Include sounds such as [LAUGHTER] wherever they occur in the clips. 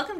Welcome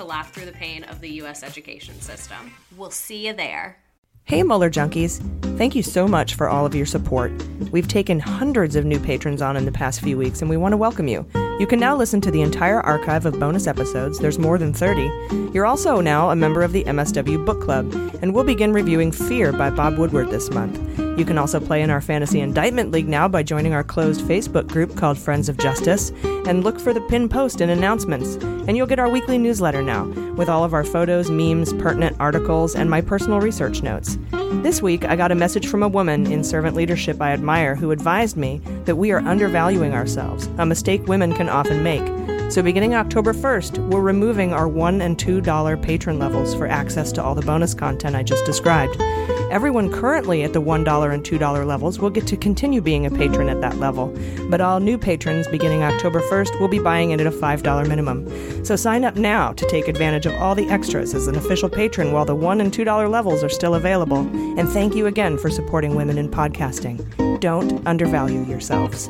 to laugh through the pain of the U.S. education system. We'll see you there. Hey, Mueller Junkies. Thank you so much for all of your support. We've taken hundreds of new patrons on in the past few weeks, and we want to welcome you. You can now listen to the entire archive of bonus episodes. There's more than 30. You're also now a member of the MSW Book Club, and we'll begin reviewing Fear by Bob Woodward this month. You can also play in our Fantasy Indictment League now by joining our closed Facebook group called Friends of Justice, and look for the pin post and announcements. And you'll get our weekly newsletter now, with all of our photos, memes, pertinent articles, and my personal research notes. This week, I got a message from a woman in servant leadership I admire who advised me that we are undervaluing ourselves, a mistake women can often make. So, beginning October 1st, we're removing our $1 and $2 patron levels for access to all the bonus content I just described. Everyone currently at the $1 and $2 levels will get to continue being a patron at that level, but all new patrons beginning October 1st will be buying it at a $5 minimum. So, sign up now to take advantage of all the extras as an official patron while the $1 and $2 levels are still available. And thank you again for supporting women in podcasting. Don't undervalue yourselves.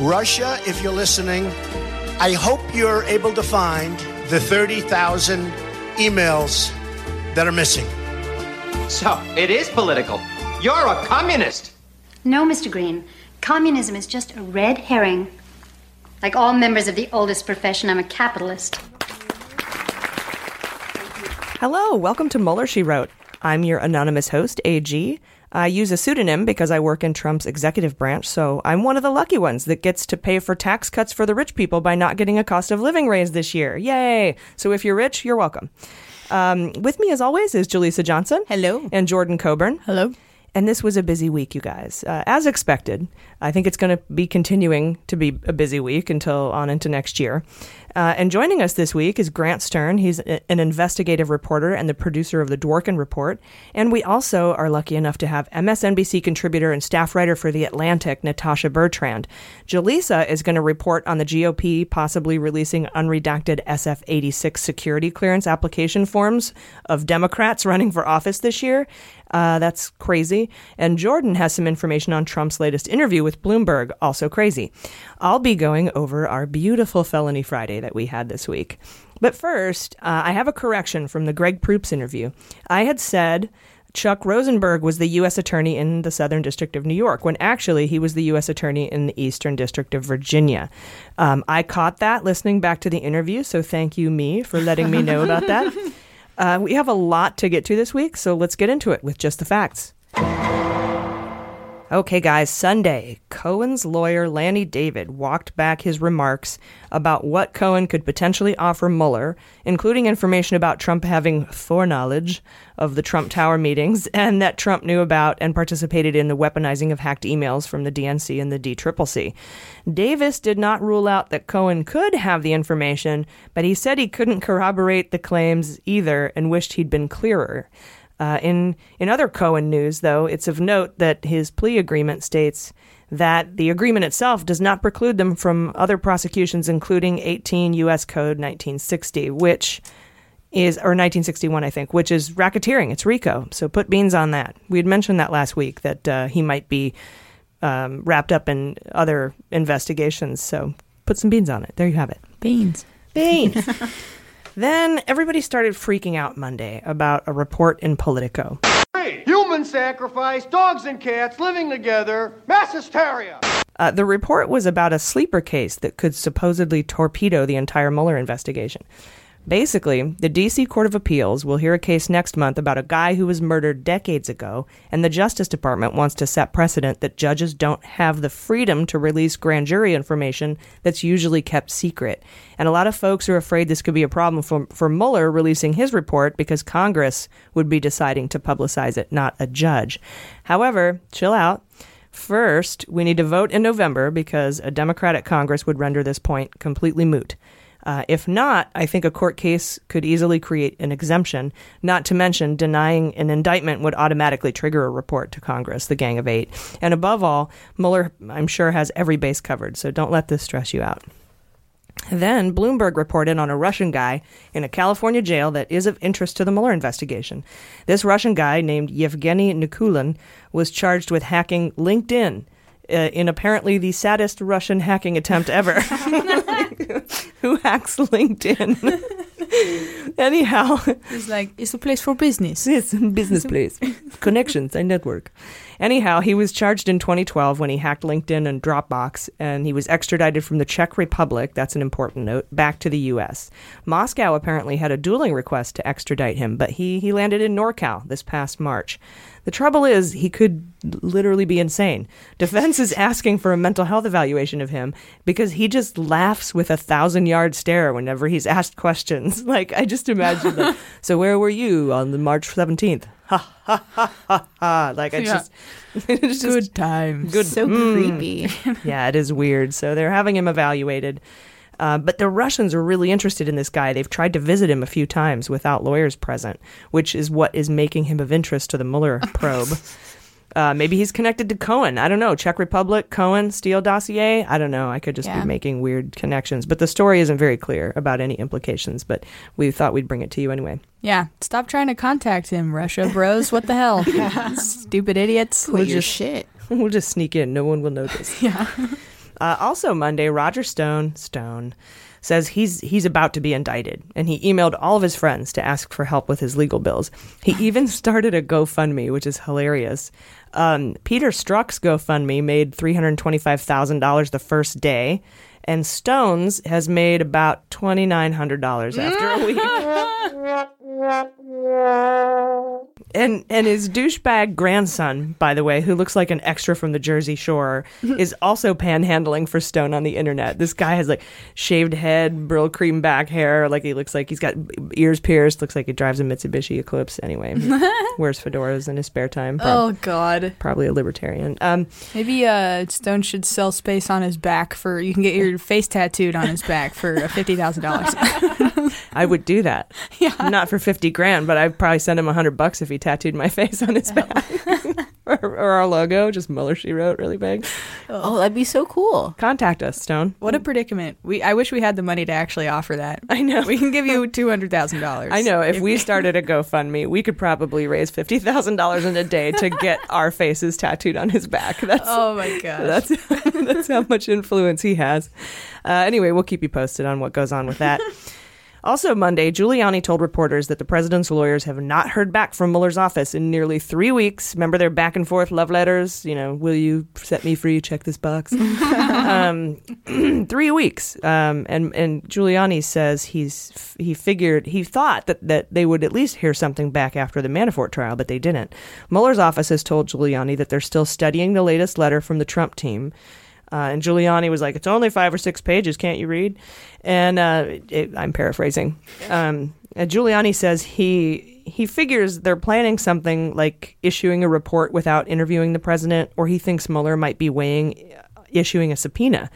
Russia, if you're listening, I hope you're able to find the 30,000 emails that are missing. So, it is political. You're a communist. No, Mr. Green. Communism is just a red herring. Like all members of the oldest profession, I'm a capitalist. Hello, welcome to Mueller, She Wrote. I'm your anonymous host, AG. I use a pseudonym because I work in Trump's executive branch, so I'm one of the lucky ones that gets to pay for tax cuts for the rich people by not getting a cost of living raise this year. Yay! So if you're rich, you're welcome. Um, with me, as always, is Jaleesa Johnson. Hello. And Jordan Coburn. Hello. And this was a busy week, you guys. Uh, as expected, I think it's going to be continuing to be a busy week until on into next year. Uh, and joining us this week is Grant Stern. He's a, an investigative reporter and the producer of the Dworkin Report. And we also are lucky enough to have MSNBC contributor and staff writer for The Atlantic, Natasha Bertrand. Jaleesa is going to report on the GOP possibly releasing unredacted SF 86 security clearance application forms of Democrats running for office this year. Uh, that's crazy. And Jordan has some information on Trump's latest interview with Bloomberg, also crazy. I'll be going over our beautiful Felony Friday that we had this week. But first, uh, I have a correction from the Greg Proops interview. I had said Chuck Rosenberg was the U.S. Attorney in the Southern District of New York, when actually he was the U.S. Attorney in the Eastern District of Virginia. Um, I caught that listening back to the interview, so thank you, me, for letting me know about that. [LAUGHS] Uh, we have a lot to get to this week, so let's get into it with just the facts. Okay, guys, Sunday, Cohen's lawyer Lanny Davis walked back his remarks about what Cohen could potentially offer Mueller, including information about Trump having foreknowledge of the Trump Tower meetings [LAUGHS] and that Trump knew about and participated in the weaponizing of hacked emails from the DNC and the DCCC. Davis did not rule out that Cohen could have the information, but he said he couldn't corroborate the claims either and wished he'd been clearer. Uh, in in other Cohen news, though, it's of note that his plea agreement states that the agreement itself does not preclude them from other prosecutions, including 18 U.S. Code 1960, which is or 1961, I think, which is racketeering. It's RICO. So put beans on that. We had mentioned that last week that uh, he might be um, wrapped up in other investigations. So put some beans on it. There you have it. Beans. Beans. [LAUGHS] Then everybody started freaking out Monday about a report in Politico. Human sacrifice, dogs and cats living together, mass hysteria. Uh, the report was about a sleeper case that could supposedly torpedo the entire Mueller investigation. Basically, the D.C. Court of Appeals will hear a case next month about a guy who was murdered decades ago, and the Justice Department wants to set precedent that judges don't have the freedom to release grand jury information that's usually kept secret. And a lot of folks are afraid this could be a problem for, for Mueller releasing his report because Congress would be deciding to publicize it, not a judge. However, chill out. First, we need to vote in November because a Democratic Congress would render this point completely moot. Uh, if not, I think a court case could easily create an exemption. Not to mention, denying an indictment would automatically trigger a report to Congress, the Gang of Eight. And above all, Mueller, I'm sure, has every base covered, so don't let this stress you out. Then Bloomberg reported on a Russian guy in a California jail that is of interest to the Mueller investigation. This Russian guy, named Yevgeny Nikulin, was charged with hacking LinkedIn uh, in apparently the saddest Russian hacking attempt ever. [LAUGHS] [LAUGHS] Who hacks LinkedIn? [LAUGHS] [LAUGHS] Anyhow, it's like it's a place for business. [LAUGHS] It's a business [LAUGHS] place. Connections and network. Anyhow, he was charged in 2012 when he hacked LinkedIn and Dropbox, and he was extradited from the Czech Republic. That's an important note. Back to the U.S. Moscow apparently had a dueling request to extradite him, but he he landed in NorCal this past March. The trouble is, he could literally be insane. Defense is asking for a mental health evaluation of him because he just laughs with a thousand yard stare whenever he's asked questions. [LAUGHS] Like, I just imagine, like, [LAUGHS] so where were you on the March 17th? [LAUGHS] Ha ha ha ha ha. Like, it's Yeah. just, it's just Good times. Good. So mm. creepy. yeah, it is weird. So they're having him evaluated. Uh, but the Russians are really interested in this guy. They've tried to visit him a few times without lawyers present, which is what is making him of interest to the Mueller probe. Uh, maybe he's connected to Cohen. I don't know. Czech Republic, Cohen, Steele dossier. I don't know. I could just Yeah. be making weird connections. But the story isn't very clear about any implications. But we thought we'd bring it to you anyway. Yeah, stop trying to contact him, Russia bros. What the hell? [LAUGHS] Stupid idiots. We'll just shit. [LAUGHS] We'll just sneak in. No one will notice. [LAUGHS] Yeah. Uh, also Monday, Roger Stone Stone says he's he's about to be indicted, and he emailed all of his friends to ask for help with his legal bills. He [LAUGHS] even started a GoFundMe, which is hilarious. Um, Peter Strzok's GoFundMe made three hundred twenty-five thousand dollars the first day, and Stone's has made about twenty nine hundred dollars after a week. [LAUGHS] [LAUGHS] And and his douchebag grandson, by the way, who looks like an extra from the Jersey Shore, [LAUGHS] is also panhandling for Stone on the internet. This guy has like shaved head, Brylcreem back hair, like he looks like he's got ears pierced, looks like he drives a Mitsubishi Eclipse. Anyway, [LAUGHS] wears fedoras in his spare time. Oh God. Probably a libertarian. Um, Maybe uh, Stone should sell space on his back for you can get your face tattooed on his back for fifty thousand dollars. [LAUGHS] I would do that. [LAUGHS] Yeah. Not for 50 grand, but I'd probably send him a 100 bucks if he tattooed my [LAUGHS] face on his back. [LAUGHS] or, or our logo, just Mueller, she wrote really big. Oh, that'd be so cool. Contact us, Stone. What a predicament. We I wish we had the money to actually offer that. I know. We can give you two hundred thousand dollars. I know. If we started a GoFundMe, we could probably raise fifty thousand dollars in a day to get our faces tattooed on his back. That's Oh my gosh. that's that's how much influence he has. Uh, anyway, we'll keep you posted on what goes on with that. Also, Monday, Giuliani told reporters that the president's lawyers have not heard back from Mueller's office in nearly three weeks. Remember their back and forth love letters? You know, will you set me free? Check this box. [LAUGHS] um, [CLEARS THROAT] three weeks. Um, and and Giuliani says he's he figured he thought that that they would at least hear something back after the Manafort trial, but they didn't. Mueller's office has told Giuliani that they're still studying the latest letter from the Trump team. Uh, and Giuliani was like, "It's only five or six pages. Can't you read?" And uh, it, I'm paraphrasing. Um, Giuliani says he he figures they're planning something like issuing a report without interviewing the president, or he thinks Mueller might be weighing uh, issuing a subpoena.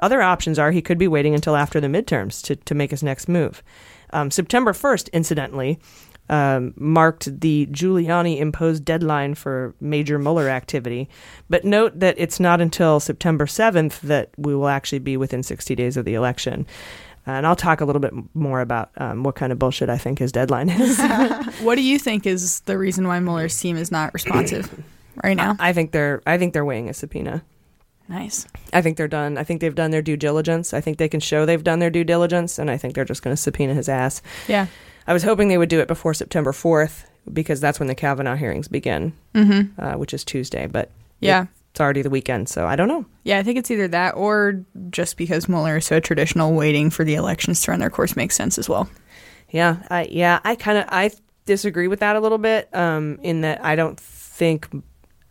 Other options are he could be waiting until after the midterms to, to make his next move. Um, September 1st, incidentally, um, marked the Giuliani imposed deadline for major Mueller activity. But note that it's not until September 7th that we will actually be within 60 days of the election. And I'll talk a little bit more about um, what kind of bullshit I think his deadline is. [LAUGHS] [LAUGHS] what do you think is the reason why Mueller's team is not responsive [CLEARS THROAT] right now? I think they're I think they're weighing a subpoena. Nice. I think they're done. I think they've done their due diligence. I think they can show they've done their due diligence, and I think they're just going to subpoena his ass. Yeah. I was hoping they would do it before September 4th because that's when the Kavanaugh hearings begin, Mhm. uh, which is Tuesday. But Yeah. it's already the weekend, so I don't know. Yeah, I think it's either that or just because Mueller is so traditional, waiting for the elections to run their course makes sense as well. Yeah, I yeah, I kind of I disagree with that a little bit. Um, in that I don't think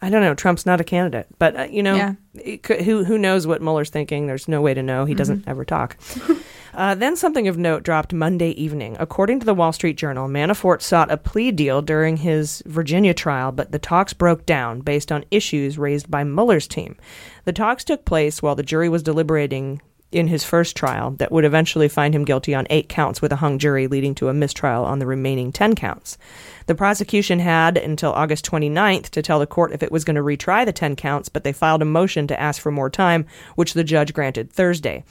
I don't know Trump's not a candidate, but uh, you know Yeah. could, who who knows what Mueller's thinking? There's no way to know. He doesn't ever talk. [LAUGHS] Uh, then something of note dropped Monday evening. According to the Wall Street Journal, Manafort sought a plea deal during his Virginia trial, but the talks broke down based on issues raised by Mueller's team. The talks took place while the jury was deliberating in his first trial that would eventually find him guilty on eight counts with a hung jury, leading to a mistrial on the remaining 10 counts. The prosecution had until August 29th to tell the court if it was going to retry the 10 counts, but they filed a motion to ask for more time, which the judge granted Thursday.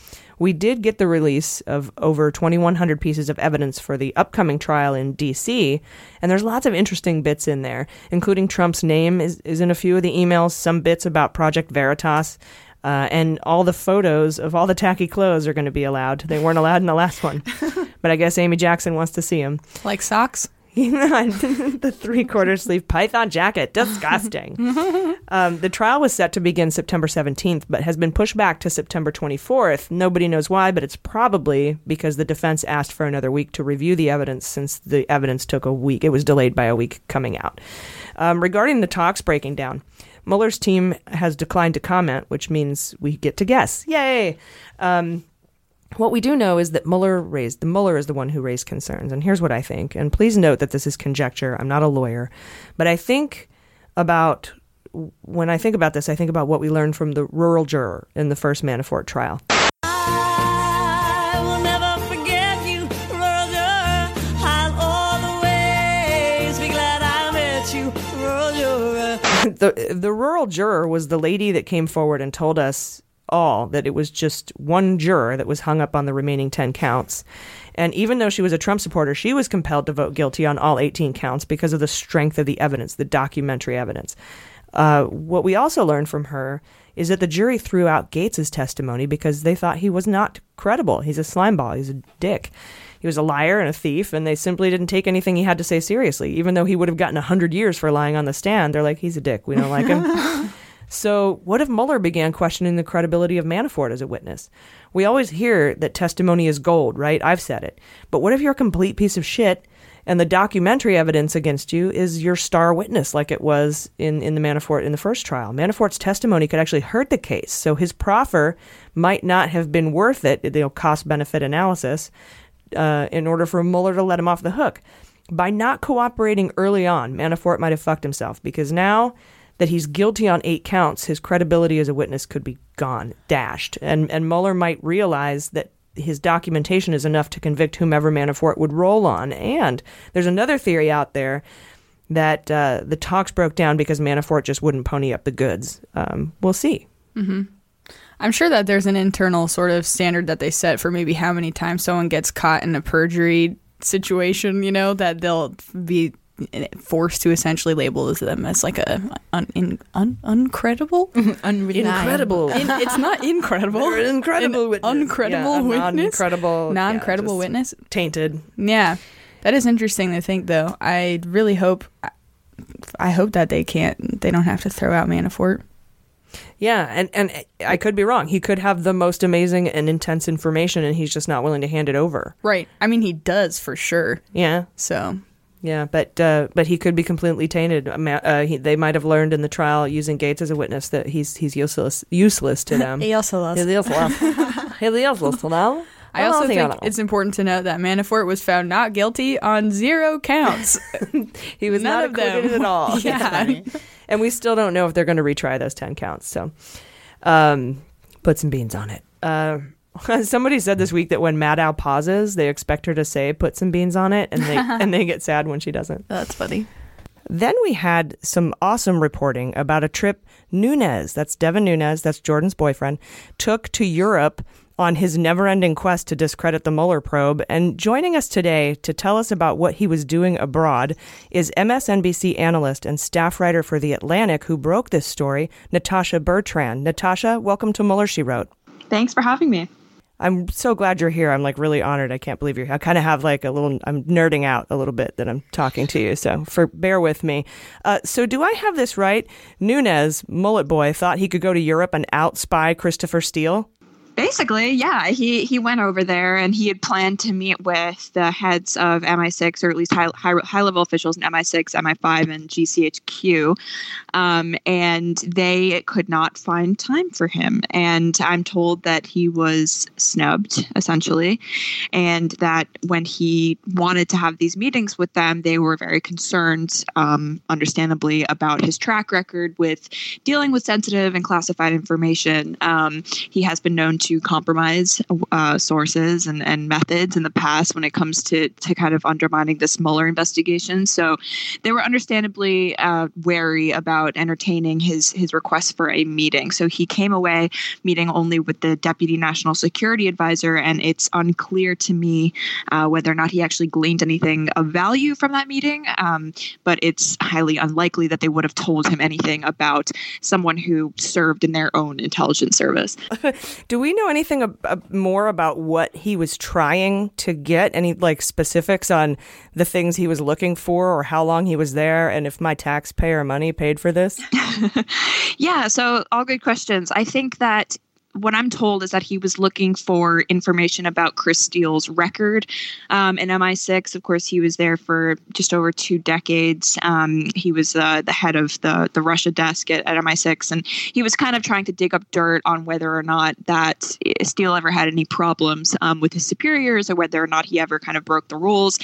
We did get the release of over 2,100 pieces of evidence for the upcoming trial in D.C., and there's lots of interesting bits in there, including Trump's name is, is in a few of the emails, some bits about Project Veritas. Uh, and all the photos of all the tacky clothes are going to be allowed. They weren't allowed in the last one, [LAUGHS] but I guess Amy Jackson wants to see them. Like socks? [LAUGHS] the three quarter sleeve python jacket. Disgusting. [LAUGHS] um, the trial was set to begin September 17th, but has been pushed back to September 24th. Nobody knows why, but it's probably because the defense asked for another week to review the evidence since the evidence took a week. It was delayed by a week coming out. Um, regarding the talks breaking down, Mueller's team has declined to comment, which means we get to guess. Yay! Um, what we do know is that Mueller raised the Mueller is the one who raised concerns, and here's what I think. And please note that this is conjecture. I'm not a lawyer, but I think about when I think about this, I think about what we learned from the rural juror in the first Manafort trial. the the rural juror was the lady that came forward and told us all that it was just one juror that was hung up on the remaining 10 counts. And even though she was a Trump supporter, she was compelled to vote guilty on all 18 counts because of the strength of the evidence, the documentary evidence. Uh, what we also learned from her is that the jury threw out Gates's testimony because they thought he was not credible. He's a slimeball. He's a dick. He was a liar and a thief, and they simply didn't take anything he had to say seriously. Even though he would have gotten 100 years for lying on the stand, they're like, he's a dick. We don't like him. [LAUGHS] So, what if Mueller began questioning the credibility of Manafort as a witness? We always hear that testimony is gold, right? I've said it. But what if you're a complete piece of shit and the documentary evidence against you is your star witness, like it was in, in the Manafort in the first trial? Manafort's testimony could actually hurt the case. So, his proffer might not have been worth it, you know, cost benefit analysis, uh, in order for Mueller to let him off the hook. By not cooperating early on, Manafort might have fucked himself because now that he's guilty on eight counts, his credibility as a witness could be gone, dashed. And, and Mueller might realize that his documentation is enough to convict whomever Manafort would roll on. And there's another theory out there that uh, the talks broke down because Manafort just wouldn't pony up the goods. Um, we'll see. hmm I'm sure that there's an internal sort of standard that they set for maybe how many times someone gets caught in a perjury situation, you know, that they'll be forced to essentially label them as like a un, in, un, uncredible, [LAUGHS] Incredible. [LAUGHS] In- it's not incredible. They're an incredible An witness. Uncredible Yeah, witness. non-credible- Non-credible just witness. Tainted. Yeah, that is interesting to think, though. I really hope, I hope that they can't, they don't have to throw out Manafort. Yeah, and and I could be wrong. He could have the most amazing and intense information, and he's just not willing to hand it over. Right. I mean, he does for sure. Yeah. So. Yeah, but uh, but he could be completely tainted. Uh, he, they might have learned in the trial using Gates as a witness that he's he's useless useless to them. Useless. He's useless. He's useless to them. [LAUGHS] I also think think it's important to note that Manafort was found not guilty on zero counts. [LAUGHS] he was None not of acquitted them. at all. [LAUGHS] Yeah. and we still don't know if they're going to retry those 10 counts. So um, put some beans on it. Uh, [LAUGHS] somebody said this week that when Maddow pauses, they expect her to say "put some beans on it," and they [LAUGHS] and they get sad when she doesn't. That's funny. Then we had some awesome reporting about a trip Nunes, that's Devin Nunes, that's Jordan's boyfriend, took to Europe on his never ending quest to discredit the Mueller probe. And joining us today to tell us about what he was doing abroad is MSNBC analyst and staff writer for The Atlantic who broke this story, Natasha Bertrand. Natasha, welcome to Mueller, She Wrote. Thanks for having me. I'm so glad you're here. I'm like really honored. I can't believe you're here. I kind of have like a little, I'm nerding out a little bit that I'm talking to you. So for bear with me. Uh, so do I have this right? Nunes, mullet boy, thought he could go to Europe and out spy Christopher Steele. Basically, yeah, he he went over there and he had planned to meet with the heads of MI6 or at least high high, high level officials in MI6, MI5, and GCHQ, um, and they could not find time for him. And I'm told that he was snubbed essentially, and that when he wanted to have these meetings with them, they were very concerned, um, understandably, about his track record with dealing with sensitive and classified information. Um, he has been known to compromise uh, sources and, and methods in the past when it comes to, to kind of undermining this Mueller investigation. So they were understandably uh, wary about entertaining his his request for a meeting. So he came away meeting only with the deputy national security advisor, and it's unclear to me uh, whether or not he actually gleaned anything of value from that meeting. Um, but it's highly unlikely that they would have told him anything about someone who served in their own intelligence service. [LAUGHS] Do we know anything ab- ab- more about what he was trying to get? Any like specifics on the things he was looking for or how long he was there and if my taxpayer money paid for this? [LAUGHS] Yeah, so all good questions. I think that what I'm told is that he was looking for information about Chris Steele's record um, in MI6. Of course, he was there for just over two decades. Um, he was uh, the head of the the Russia desk at, at MI6, and he was kind of trying to dig up dirt on whether or not that Steele ever had any problems um, with his superiors, or whether or not he ever kind of broke the rules.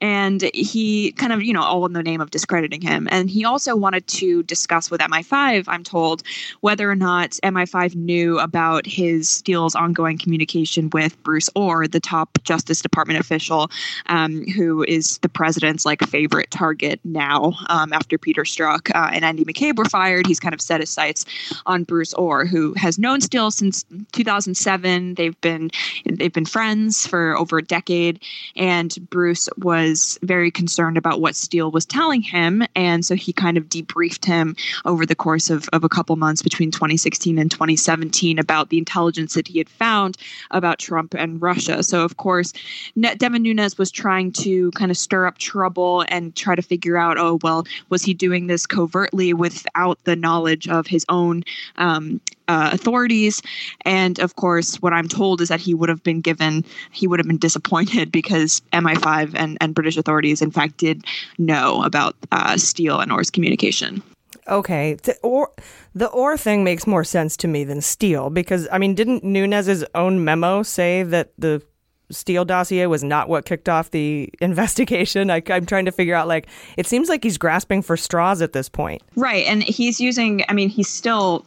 And he kind of, you know, all in the name of discrediting him. And he also wanted to discuss with MI5, I'm told, whether or not MI5 knew about his Steele's ongoing communication with Bruce Ohr, the top Justice Department official, um, who is the president's like favorite target now um, after Peter Strzok uh, and Andy McCabe were fired. He's kind of set his sights on Bruce Ohr, who has known Steele since 2007. They've been they've been friends for over a decade, and Bruce was very concerned about what Steele was telling him, and so he kind of debriefed him over the course of, of a couple months between 2016 and 2017 about the intelligence that he had found about Trump and Russia. So, of course, Devin Nunes was trying to kind of stir up trouble and try to figure out, oh, well, was he doing this covertly without the knowledge of his own um, uh, authorities? And of course, what I'm told is that he would have been given, he would have been disappointed because MI5 and, and British authorities, in fact, did know about uh, Steele and Ohr's communication. Okay, the Ohr the Ohr thing makes more sense to me than Steele because I mean, didn't Nunes's own memo say that the Steele dossier was not what kicked off the [LAUGHS] investigation? I, I'm trying to figure out. Like, it seems like he's grasping for straws at this point. Right, and he's using. I mean, he's still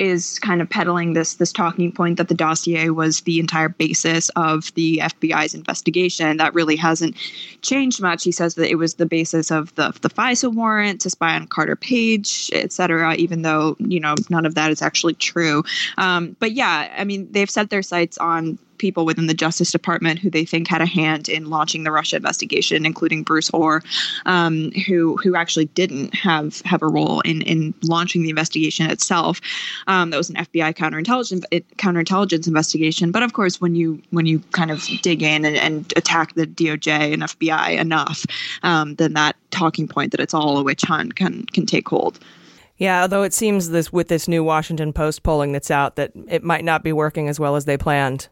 is kind of peddling this this talking point that the dossier was the entire basis of the FBI's investigation. That really hasn't changed much. He says that it was the basis of the the FISA warrant to spy on Carter Page, et cetera, even though you know none of that is actually true. Um, but yeah, I mean they've set their sights on people within the Justice Department who they think had a hand in launching the Russia investigation, including Bruce Ohr, um, who who actually didn't have have a role in in launching the investigation itself. Um, that was an FBI counterintelligence counterintelligence investigation. But of course, when you when you kind of dig in and, and attack the DOJ and FBI enough, um, then that talking point that it's all a witch hunt can can take hold. Yeah, although it seems this with this new Washington Post polling that's out that it might not be working as well as they planned.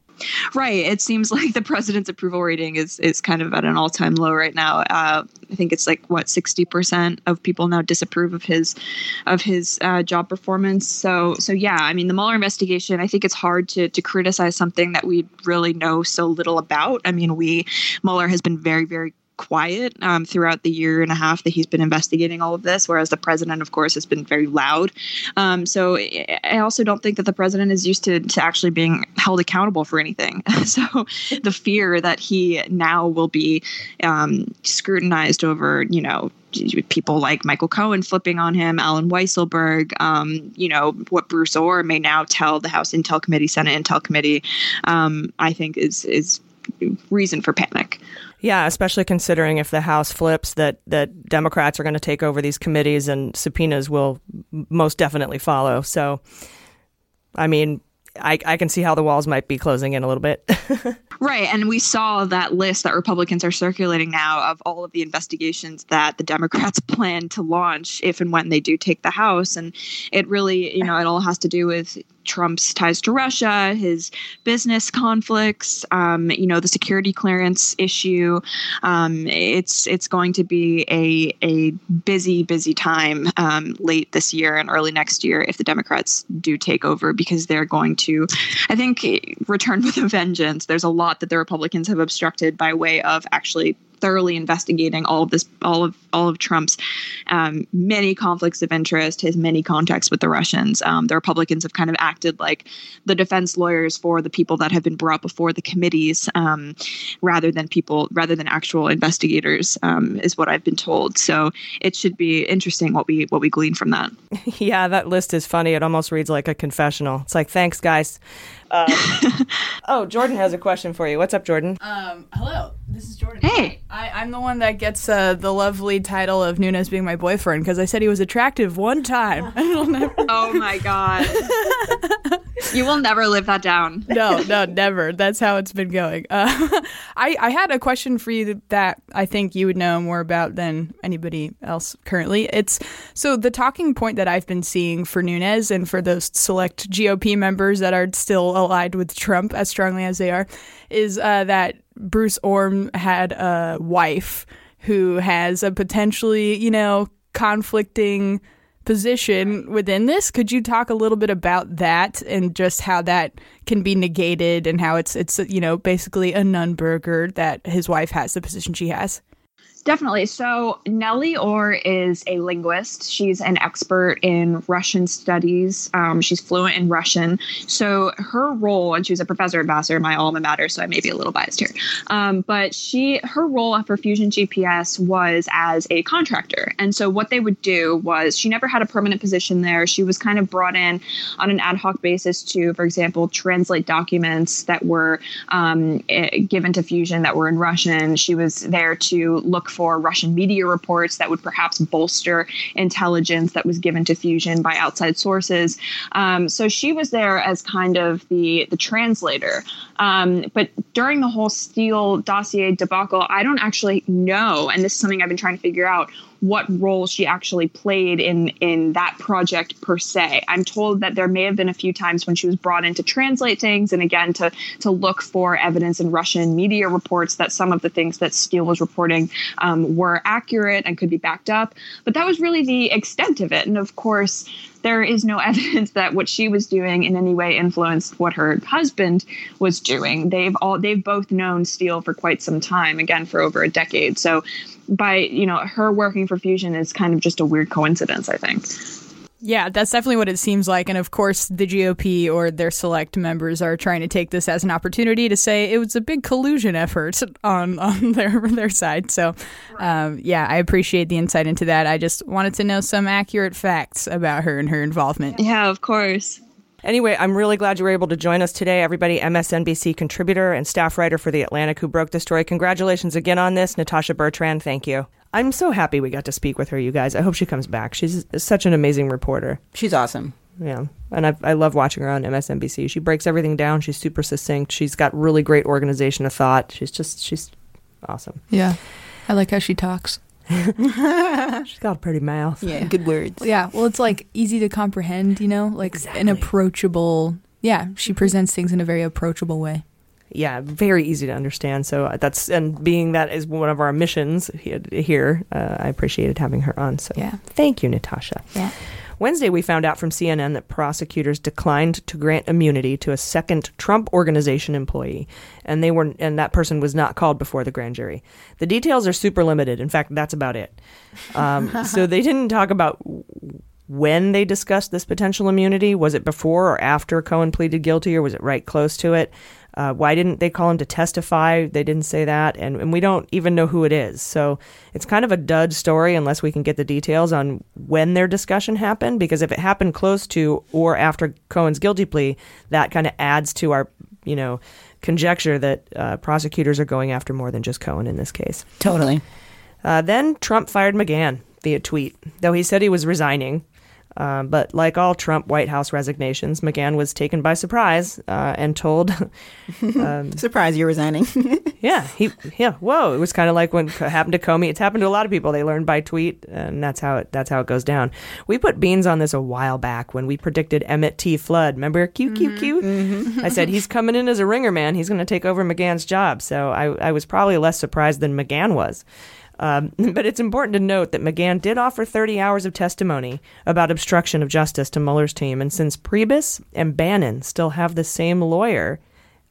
Right. It seems [LAUGHS] like the president's approval rating is is kind of at an all time low right now. Uh, I think it's like what sixty percent of people now disapprove of his of his uh, job performance. So so yeah, I mean the Mueller investigation. I think it's hard to to criticize something that we really know so little about. I mean, we Mueller has been very very quiet um, throughout the year and a half that he's been investigating all of this, whereas the president, of course, has been very loud. Um, so I also don't think that the president is used to, to actually being held accountable for anything. [LAUGHS] so the fear that he now will be um, scrutinized over, you know, people like Michael Cohen flipping on him, Allen Weisselberg, um, you know, what Bruce Ohr may now tell the House Intel Committee, Senate Intel Committee, um, I think is is reason for panic. Yeah, especially considering if the House flips, that that Democrats are going to take over these committees and subpoenas will most definitely follow. So, I mean, I, I can see how the walls might be closing in a little bit. [LAUGHS] right. And we saw that list that Republicans are circulating now of all of the investigations that the Democrats [LAUGHS] plan to launch if and when they do take the House. And it really, you know, it all has to do with Trump's ties to Russia, his business conflicts, um, you know, the security clearance issue. Um, it's it's going to be a a busy busy time um, late this year and early next year if the Democrats do take over because they're going to, I think, return [LAUGHS] with a vengeance. There's a lot that the Republicans have obstructed by way of actually thoroughly investigating all of this, all of all of Trump's um, many conflicts of interest, his many contacts with the Russians. Um, the Republicans have kind of acted like the defense lawyers for the people that have been brought before the committees, um, rather than people, rather than actual investigators, um, is what I've been told. So it should be interesting what we what we glean from that. [LAUGHS] yeah, that list is funny. It almost reads like a confessional. It's like, thanks, guys. Uh, oh, Jordan has a question for you. What's up, Jordan? Um, hello. This is Jordan. Hey. I, I'm the one that gets uh, the lovely title of Nunes being my boyfriend because I said he was attractive one time. [LAUGHS] oh my god. you will never live that down. [LAUGHS] no, no, never. That's how it's been going. Uh, [LAUGHS] I, I had a question for you that I think you would know more about than anybody else currently. It's so the talking point that I've been seeing for Nunes and for those select GOP members that are still allied with Trump as strongly as they are is uh, that Bruce Ohr had a wife who has a potentially, you know, conflicting position within this. Could you talk a little bit about that and just how that can be negated and how it's it's you know basically a Nunberger that his wife has the position she has? Definitely. So, Nellie Ohr is a linguist. She's an expert in Russian studies. Um, she's fluent in Russian. So, her role, and she was a professor at Vassar, my alma mater, so I may be a little biased here. Um, but she, her role for Fusion GPS was as a contractor. And so, what they would do was she never had a permanent position there. She was kind of brought in on an ad hoc basis to, for example, translate documents that were um, eh, given to Fusion that were in Russian. She was there to look for Russian media reports that would perhaps bolster intelligence that was given to Fusion by outside sources. Um, so she was there as kind of the the translator. Um, but during the whole Steele dossier debacle, I don't actually know, and this is something I've been trying to figure out what role she actually played in in that project per se. I'm told that there may have been a few times when she was brought in to translate things and again to to look for evidence in Russian media reports that some of the things that Steele was reporting um, were accurate and could be backed up. But that was really the extent of it. And of course, there is no [LAUGHS] evidence that what she was doing in any way influenced what her husband was doing. They've all they've both known Steele for quite some time, again for over a decade. So by you know her working for Fusion is kind of just a weird coincidence, I think. Yeah, that's definitely what it seems like. And of course, the GOP or their select members are trying to take this as an opportunity to say it was a big collusion effort [LAUGHS] on, on [LAUGHS] their their side. So, um, yeah, I appreciate the insight into that. I just wanted to know some accurate facts about her and her involvement. Yeah, of course. Anyway, I'm really glad you were able to join us today, everybody. MSNBC contributor and staff writer for The Atlantic who broke the story. Congratulations again on this, Natasha Bertrand. Thank you. I'm so happy we got to speak with her, you guys. I hope she comes back. She's such an amazing reporter. She's awesome. Yeah. And I, I love watching her on MSNBC. She breaks everything down. She's super succinct. She's got really great organization of thought. She's just, she's awesome. Yeah. I like how she talks. [LAUGHS] She's got a pretty mouth. Yeah, good words. Yeah, well, it's like easy to comprehend, you know, like an approachable. Yeah, she presents things in a very approachable way. yeah, very easy to understand. So uh, that's and being that is one of our missions here, uh, I appreciated having her on. So Yeah. thank you, Natasha. Yeah. Wednesday, we found out from CNN that prosecutors declined to grant immunity to a second Trump organization employee, and they were and that person was not called before the grand jury. The details are super limited. In fact, that's about it. Um, [LAUGHS] so they didn't talk about when they discussed this potential immunity. Was it before or after Cohen pleaded guilty, or was it right close to it? Uh, why didn't they call him to testify? They didn't say that, and, and we don't even know who it is. So it's kind of a dud story unless we can get the details on when their discussion happened. Because if it happened close to or after Cohen's guilty plea, that kind of adds to our, you know, conjecture that uh, prosecutors are going after more than just Cohen in this case. Totally. Uh, then Trump fired McGahn via tweet, though he said he was resigning. Uh, but like all Trump White House resignations, McGahn was taken by surprise uh, and told, [LAUGHS] um, Surprise, you're resigning. [LAUGHS] "Yeah, he, yeah, whoa!" It was kind of like when it happened to Comey. It's happened to a lot of people. They learn by tweet, and that's how it that's how it goes down. We put beans on this a while back when we predicted Emmet T. Flood. Remember, cute, cute, cute. I said he's coming in as a ringer man. He's going to take over McGahn's job. So I, I was probably less surprised than McGahn was. Um, [LAUGHS] but it's important to note that McGahn did offer 30 hours of testimony about obstruction of justice to Mueller's team. And since Priebus and Bannon still have the same lawyer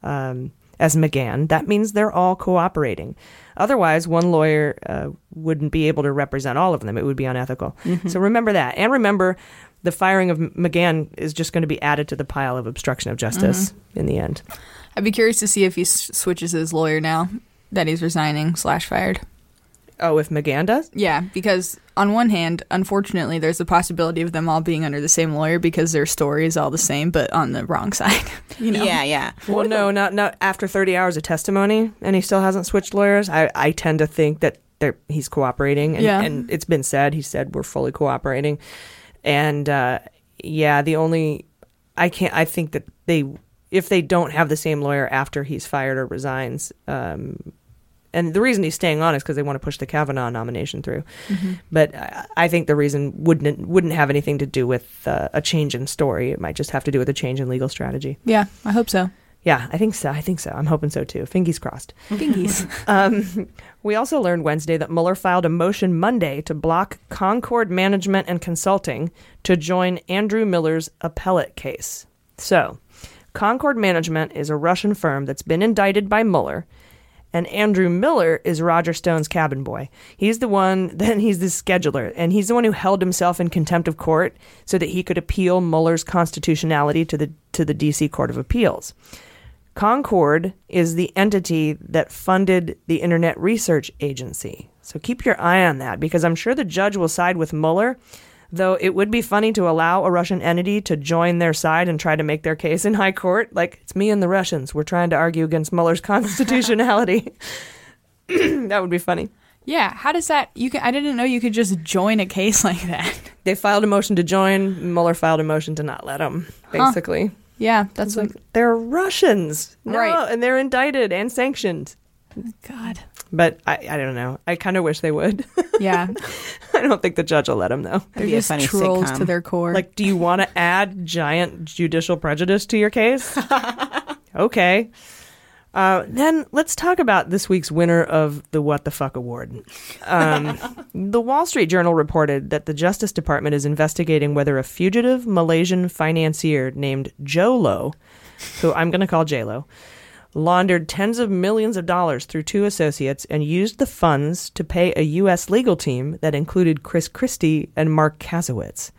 um, as McGahn, that means they're all cooperating. Otherwise, one lawyer uh, wouldn't be able to represent all of them. It would be unethical. Mhm. So remember that. And remember, the firing of McGahn is just going to be added to the pile of obstruction of justice in the end. I'd be curious to see if he s- switches his lawyer now that he's resigning slash fired. Oh, if McGahn does? Yeah, because on one hand, unfortunately, there's the possibility of them all being under the same lawyer because their story is all the same, but on the wrong [LAUGHS] side. [LAUGHS] you know? Yeah, yeah. Well, no, not not after 30 hours of testimony, and he still hasn't switched lawyers. I, I tend to think that they're, he's cooperating, and, Yeah. and it's been said. He said we're fully cooperating, and uh, yeah, the only I can't. I think that they if they don't have the same lawyer after he's fired or resigns. Um, and the reason he's staying on is because they want to push the Kavanaugh nomination through. Mhm. But I, I think the reason wouldn't wouldn't have anything to do with uh, a change in story. It might just have to do with a change in legal strategy. Yeah, I hope so. Yeah, I think so. I think so. I'm hoping so too. Fingers crossed. Fingies. [LAUGHS] um, we also learned Wednesday that Mueller filed a motion Monday to block Concord Management and Consulting to join Andrew Miller's appellate case. So, Concord Management is a Russian firm that's been indicted by Mueller, and Andrew Miller is Roger Stone's cabin boy. He's the one, [LAUGHS] then he's the scheduler, and he's the one who held himself in contempt of court so that he could appeal Mueller's constitutionality to the to the DC Court of Appeals. Concord is the entity that funded the Internet Research Agency. So keep your eye on that because I'm sure the judge will side with Mueller, though it would be funny to allow a Russian entity to join their side and try to make their case in high court. Like, it's me and the Russians. We're trying to argue against Mueller's [LAUGHS] constitutionality. [CLEARS THROAT] that would be funny. Yeah, how does that? You can. I didn't know you could just join a case [LAUGHS] like that. They filed a motion to join. Mueller filed a motion to not let them, Huh. basically. Yeah, that's like they're Russians, no, Right. And they're indicted and sanctioned. God. But I, I don't know. I kind of wish they would. [LAUGHS] Yeah, I don't think the judge will let them though. they're just trolls to their core. Like, do you want to add giant judicial prejudice to your case? [LAUGHS] okay. Uh, then let's talk about this week's winner of the What the Fuck Award. Um, [LAUGHS] the Wall Street Journal reported that the Justice Department is investigating whether a fugitive Malaysian financier named Jho Low, who I'm going to call JLo, laundered tens of millions of dollars through two associates and used the funds to pay a U.S. legal team that included Chris Christie and Marc Kasowitz.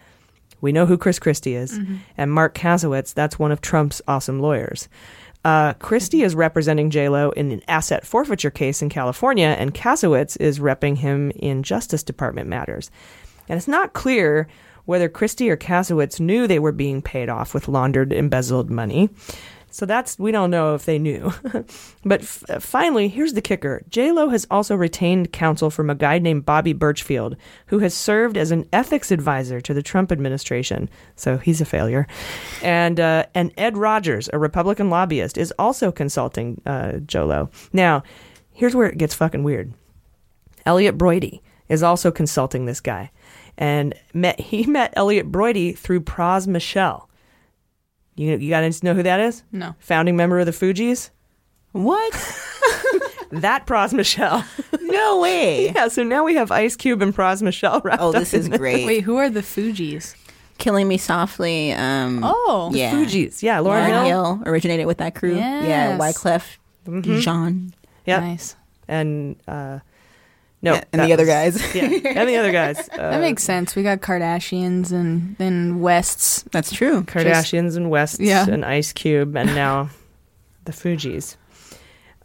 We know who Chris Christie is, Mhm. and Marc Kasowitz, that's one of Trump's awesome lawyers. Uh, Christie is representing JLo in an asset forfeiture case in California, and Kasowitz is repping him in Justice Department matters. And it's not clear whether Christie or Kasowitz knew they were being paid off with laundered, embezzled money. So that's we don't know if they knew. [LAUGHS] but f- finally, here's the kicker: J Lo has also retained counsel from a guy named Bobby Burchfield, who has served as an ethics advisor to the Trump administration. So he's a failure. And uh, and Ed Rogers, a Republican lobbyist, is also consulting uh, J Lo. Now, here's where it gets fucking weird. Elliot Broidy is also consulting this guy, and met [LAUGHS] he met Elliot Broidy through Pras Michel. You you guys know who that is? No. Founding member of the Fugees. What? [LAUGHS] that Pras Michel. [LAUGHS] No way. yeah. So now we have Ice Cube and Pras Michel. Wrapped Oh, up this is in great. Wait, who are the Fugees? Killing Me Softly. Um, Oh, the yeah. Fugees. Yeah, Lauren Lauryn Hill. Hill originated with that crew. Yeah, Yes. Wyclef Mhm. Jean. Yep. Nice. And uh, no, Yeah, and that the other guys. [LAUGHS] yeah, and the other guys. Uh, [LAUGHS] that makes sense. We got Kardashians and then Wests. That's true. Kardashians and Wests Yeah. and Ice Cube and now [LAUGHS] the Fugees.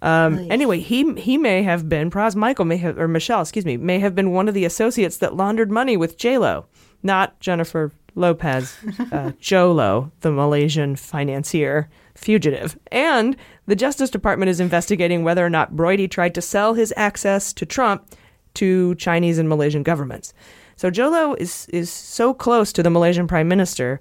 Um, anyway, he he may have been Pras Michael may have or Michel, excuse me, may have been one of the associates that laundered money with J Lo, not Jennifer Lopez, uh, Jho Low, the Malaysian financier fugitive. And the Justice Department is investigating whether or not Broidy tried to sell his access to Trump to Chinese and Malaysian governments. So Jho Low is is so close to the Malaysian Prime Minister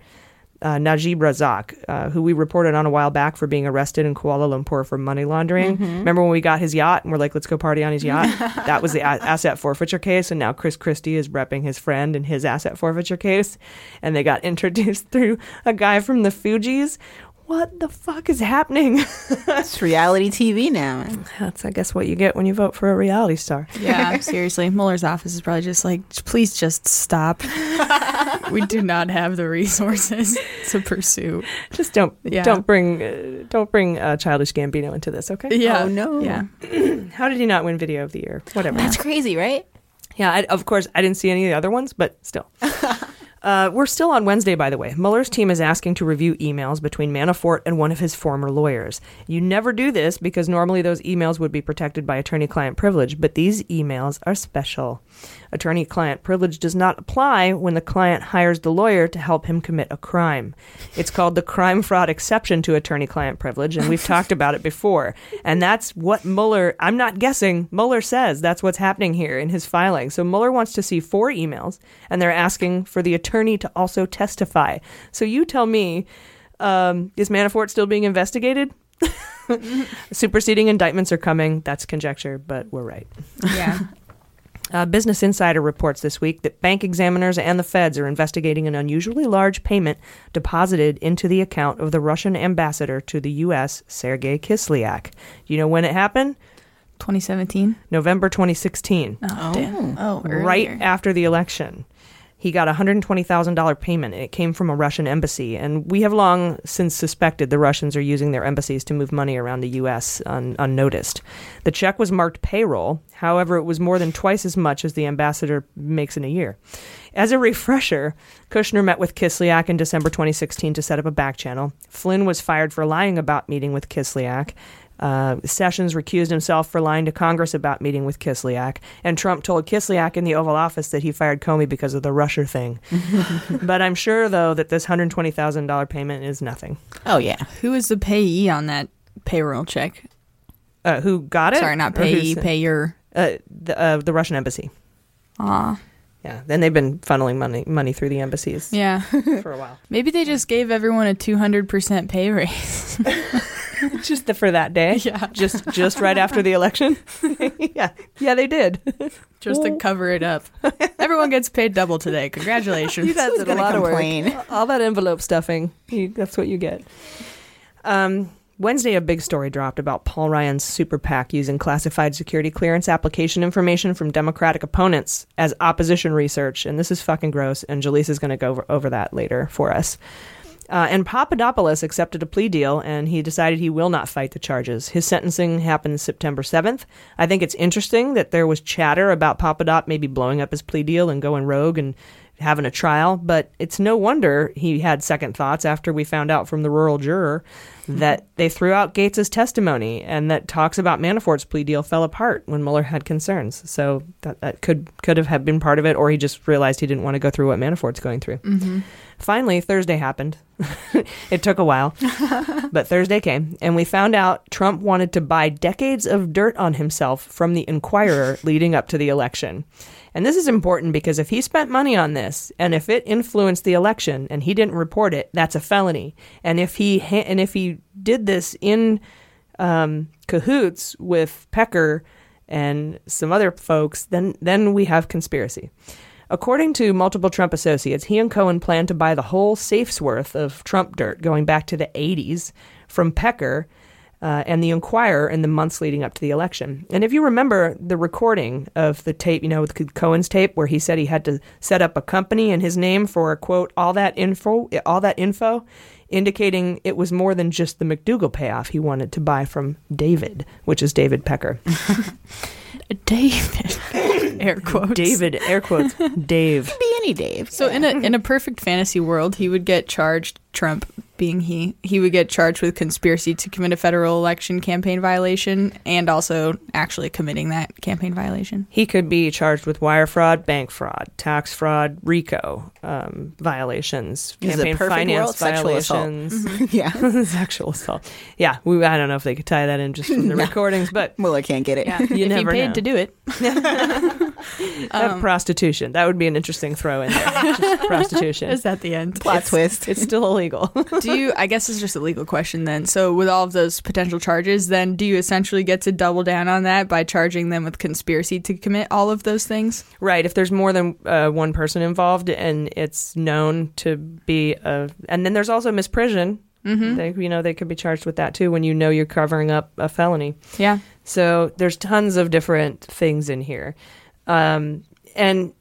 uh, Najib Razak, uh, who we reported on a while back for being arrested in Kuala Lumpur for money laundering. Mhm. Remember when we got his yacht and we're like, let's go party on his yacht? [LAUGHS] that was the a- asset forfeiture case. And now Chris Christie is repping his friend in his asset forfeiture case. And they got [LAUGHS] introduced through a guy from the Fugees. What the fuck is happening? [LAUGHS] It's reality TV now. That's, I guess, what you get when you vote for a reality star. Yeah, [LAUGHS] seriously. Mueller's office is probably just like, please just stop. [LAUGHS] we do not have the resources to pursue. Just don't Yeah. don't bring uh, don't bring uh, childish Gambino into this, okay? Yeah. Oh, no. Yeah. [CLEARS THROAT] How did he not win Video of the Year? Whatever. That's crazy, right? Yeah, I, of course, I didn't see any of the other ones, but still. Uh, we're still on Wednesday, by the way. Mueller's team is asking to review emails between Manafort and one of his former lawyers. You never do this because normally those emails would be protected by attorney client privilege, but these emails are special. Attorney client privilege does not apply when the client hires the lawyer to help him commit a crime. It's called the crime fraud exception to attorney client privilege, and we've [LAUGHS] talked about it before. And that's what Mueller, I'm not guessing, Mueller says that's what's happening here in his filing. So Mueller wants to see four emails, and they're asking for the attorney to also testify. So you tell me, um, is Manafort still being investigated? [LAUGHS] [LAUGHS] Superseding indictments are coming. That's conjecture, but we're right. Yeah. Uh, Business Insider reports this week that bank examiners and the feds are investigating an unusually large payment deposited into the account of the Russian ambassador to the U.S., Sergei Kislyak. You know when it happened? 2017. November 2016, Oh, damn. Oh, right after the election. He got a $120,000 payment, and it came from a Russian embassy. And we have long since suspected the Russians are using their embassies to move money around the U.S. Un- unnoticed. The check was marked payroll. However, it was more than twice as much as the ambassador makes in a year. As a refresher, Kushner met with Kislyak in December 2016 to set up a back channel. Flynn was fired for lying about meeting with Kislyak. Uh, Sessions recused himself for lying to Congress about meeting with Kislyak, and Trump told Kislyak in the Oval Office that he fired Comey because of the Russia thing. [LAUGHS] but I'm sure, though, that this $120,000 payment is nothing. Oh yeah. Who is the payee on that payroll check? Uh, who got it? Sorry, not payee, payer. Uh, the, uh, the Russian embassy. Ah. Yeah, then they've been funneling money money through the embassies Yeah. [LAUGHS] for a while. Maybe they just gave everyone a 200% pay raise. [LAUGHS] [LAUGHS] just the, for that day. [LAUGHS] Yeah. Just just right after the election. [LAUGHS] yeah, yeah, they did. just to cover it up. Everyone gets paid double today. Congratulations. You guys Who's did a of complain? work. All that envelope stuffing. You, that's what you get. Um, Wednesday, a big story dropped about Paul Ryan's super PAC using classified security clearance application information from Democratic opponents as opposition research. And this is fucking gross. And Jaleesa is going to go over, over that later for us. Uh, and Papadopoulos accepted a plea deal and he decided he will not fight the charges. His sentencing happened September 7th. I think it's interesting that there was chatter about Papadop maybe blowing up his plea deal and going rogue and having a trial. But it's no wonder he had second thoughts after we found out from the rural juror that they threw out Gates's testimony and that talks about Manafort's plea deal fell apart when Mueller had concerns. So that, that could could have been part of it, or he just realized he didn't want to go through what Manafort's going through. Mm-hmm. Finally, Thursday happened. [LAUGHS] it took a while, [LAUGHS] but Thursday came, and we found out Trump wanted to buy decades of dirt on himself from the Inquirer [LAUGHS] leading up to the election. And this is important because if he spent money on this and if it influenced the election and he didn't report it, that's a felony. And if he ha- and if he did this in um, cahoots with Pecker and some other folks, then then we have conspiracy. According to multiple Trump associates, he and Cohen plan to buy the whole safe's worth of Trump dirt going back to the 80s from Pecker uh, and the Inquirer in the months leading up to the election. And if you remember the recording of the tape, you know, with Cohen's tape, where he said he had to set up a company in his name for quote all that info, all that info, indicating it was more than just the McDougal payoff he wanted to buy from David, which is David Pecker. [LAUGHS] David, air quotes. David, air quotes. Dave. Could be any Dave. So in a in a perfect fantasy world, he would get charged. Trump being he, he would get charged with conspiracy to commit a federal election campaign violation and also actually committing that campaign violation. He could be charged with wire fraud, bank fraud, tax fraud, RICO um, violations, This is a campaign perfect finance world, sexual assault. violations. Mhm. [LAUGHS] Yeah. [LAUGHS] sexual assault. Yeah, we, I don't know if they could tie that in just from the [LAUGHS] No. recordings, but Well, I can't get it. Yeah, You if he never paid know. to do it. Uh, prostitution. That would be an interesting throw in there. Just prostitution. Is that the end? Plot It's- twist. It's still illegal. do you [LAUGHS] i guess it's just a legal question then so with all of those potential charges then do you essentially get to double down on that by charging them with conspiracy to commit all of those things Right. If there's more than uh, one person involved and it's known to be a, and then there's also misprision. Mhm. They, you know, they could be charged with that too when you know you're covering up a felony. yeah So there's tons of different things in here, um, and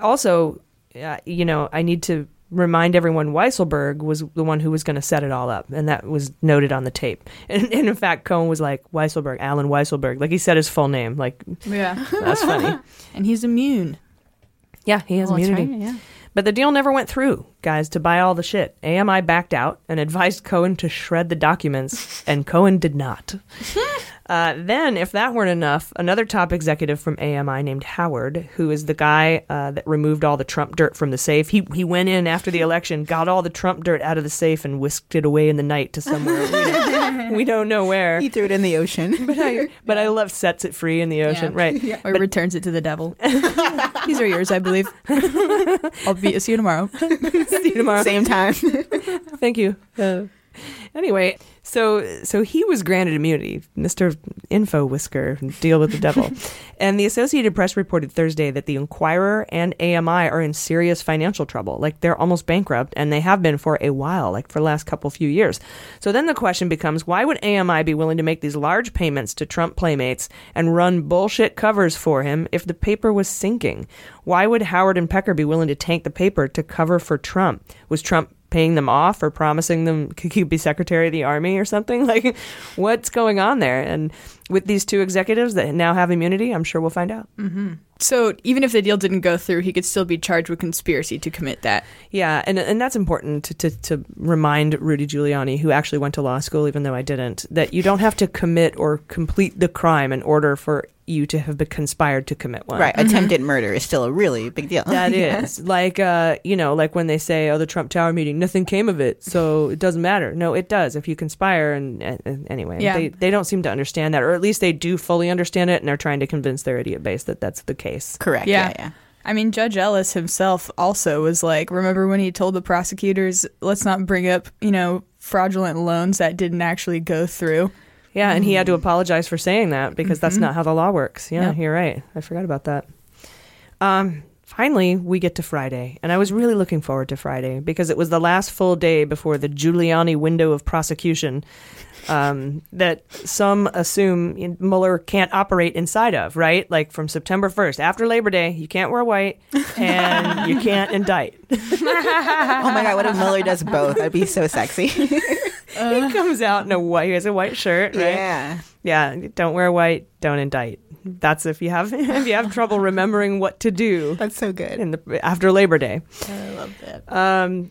also, uh, you know, I need to remind everyone Weisselberg was the one who was going to set it all up, and that was noted on the tape. [LAUGHS] And, and in fact, Cohen was like Weisselberg, Allen Weisselberg, like he said his full name. Like yeah that's funny. [LAUGHS] and he's immune Yeah, he has Well, immunity. right, yeah. But the deal never went through, guys, to buy all the shit. AMI backed out and advised Cohen to shred the documents, and Cohen did not. [LAUGHS] Uh, then, if that weren't enough, another top executive from AMI named Howard, who is the guy uh, that removed all the Trump dirt from the safe, he, he went in after the election, got all the Trump dirt out of the safe, and whisked it away in the night to somewhere. we, don't, we don't know where. He threw it in the ocean. [LAUGHS] But I, but I love sets it free in the ocean, right? or returns it to the devil [LAUGHS] these are yours i believe [LAUGHS] i'll be see you tomorrow See you tomorrow. Same time. Thank you. Uh, [LAUGHS] anyway, so so he was granted immunity, Mister Info Whisker, deal with the devil. [LAUGHS] and the Associated Press reported Thursday that the Inquirer and AMI are in serious financial trouble. Like they're almost bankrupt, and they have been for a while, like for the last couple few years. So then the question becomes, why would AMI be willing to make these large payments to Trump playmates and run bullshit covers for him if the paper was sinking? Why would Howard and Pecker be willing to tank the paper to cover for Trump? Was Trump paying them off or promising them he [LAUGHS] could be secretary of the army or something? [LAUGHS] Like what's going on there? And with these two executives that now have immunity i'm sure we'll find out. Mm-hmm. so even if the deal didn't go through he could still be charged with conspiracy to commit that. Yeah and, and that's important to, to, to remind rudy giuliani who actually went to law school even though i didn't that you don't have to commit or complete the crime in order for you to have been conspired to commit one Right. Attempted murder is still a really big deal. That [LAUGHS] Yeah. is like uh, you know, like when they say, "Oh, the Trump Tower meeting, nothing came of it, so it doesn't matter." No, it does. If you conspire, and, and anyway, Yeah. they they don't seem to understand that, or at least they do fully understand it, and they're trying to convince their idiot base that that's the case. Correct. Yeah. Yeah. yeah. I mean, Judge Ellis himself also was like, remember when he told the prosecutors, let's not bring up, you know, fraudulent loans that didn't actually go through? Yeah, and he had to apologize for saying that because that's Mhm. not how the law works. Yeah, Yep. you're right. I forgot about that. Um, finally, we get to Friday, and I was really looking forward to Friday because it was the last full day before the Giuliani window of prosecution um, that some assume Mueller can't operate inside of, right? Like from September 1st, after Labor Day, you can't wear white and [LAUGHS] you can't indict. oh my god, what if Mueller does both? That'd be so sexy. [LAUGHS] he comes out in a white, he has a white shirt, right? Yeah. Yeah, don't wear white, don't indict. That's if you have [LAUGHS] if you have trouble remembering what to do. That's so good. In the after Labor Day. I love that. Um,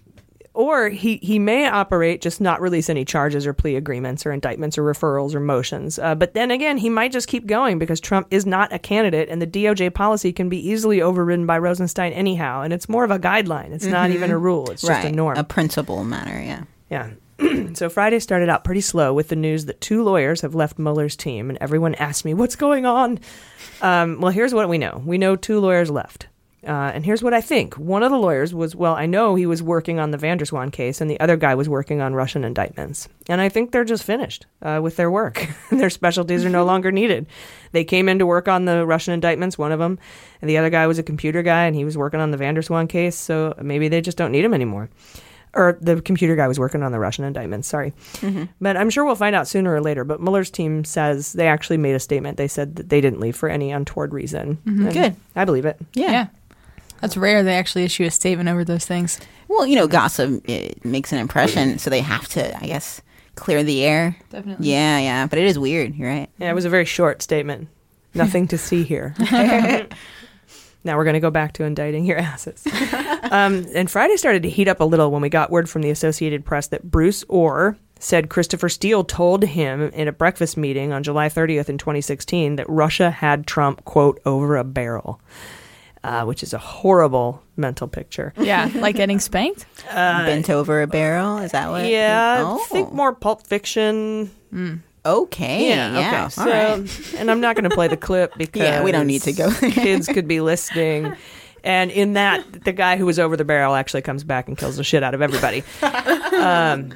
or he, he may operate, just not release any charges or plea agreements or indictments or referrals or motions. Uh, but then again, he might just keep going because Trump is not a candidate and the DOJ policy can be easily overridden by Rosenstein anyhow. And it's more of a guideline. It's not Mhm. even a rule, it's just a norm. A principle matter, yeah. Yeah. [CLEARS THROAT] so Friday started out pretty slow with the news that two lawyers have left Mueller's team, and everyone asked me, "What's going on?" Um, well, here's what we know: we know two lawyers left, uh, and here's what I think. One of the lawyers was, well, I know he was working on the van der Zwaan case, and the other guy was working on Russian indictments, and I think they're just finished uh, with their work. [LAUGHS] their specialties are no [LAUGHS] longer needed. They came in to work on the Russian indictments, one of them, and the other guy was a computer guy, and he was working on the van der Zwaan case, so maybe they just don't need him anymore or the computer guy was working on the Russian indictments. Sorry, but I'm sure we'll find out sooner or later. But Mueller's team says they actually made a statement. They said that they didn't leave for any untoward reason. Mhm. Good. I believe it. Yeah. That's rare they actually issue a statement over those things. Well, you know, gossip it makes an impression, so they have to, I guess, clear the air. Definitely. Yeah, yeah. But it is weird. You're right. Yeah, it was a very short statement. Nothing to see here. [LAUGHS] [LAUGHS] now we're going to go back to indicting your asses. [LAUGHS] um, and Friday started to heat up a little when we got word from the Associated Press that Bruce Ohr said Christopher Steele told him in a breakfast meeting on July 30th in 2016 that Russia had Trump, quote, over a barrel. Uh, which is a horrible mental picture. Yeah, like getting spanked. Uh, Bent over a barrel. Is that what? Yeah, Oh. think more Pulp Fiction. Okay. Yeah, Yeah. okay. all So, right. and I'm not going to play the clip because [LAUGHS] Yeah, we don't need to go there. kids could be listening. [LAUGHS] And in that, the guy who was over the barrel actually comes back and kills the shit out of everybody. um,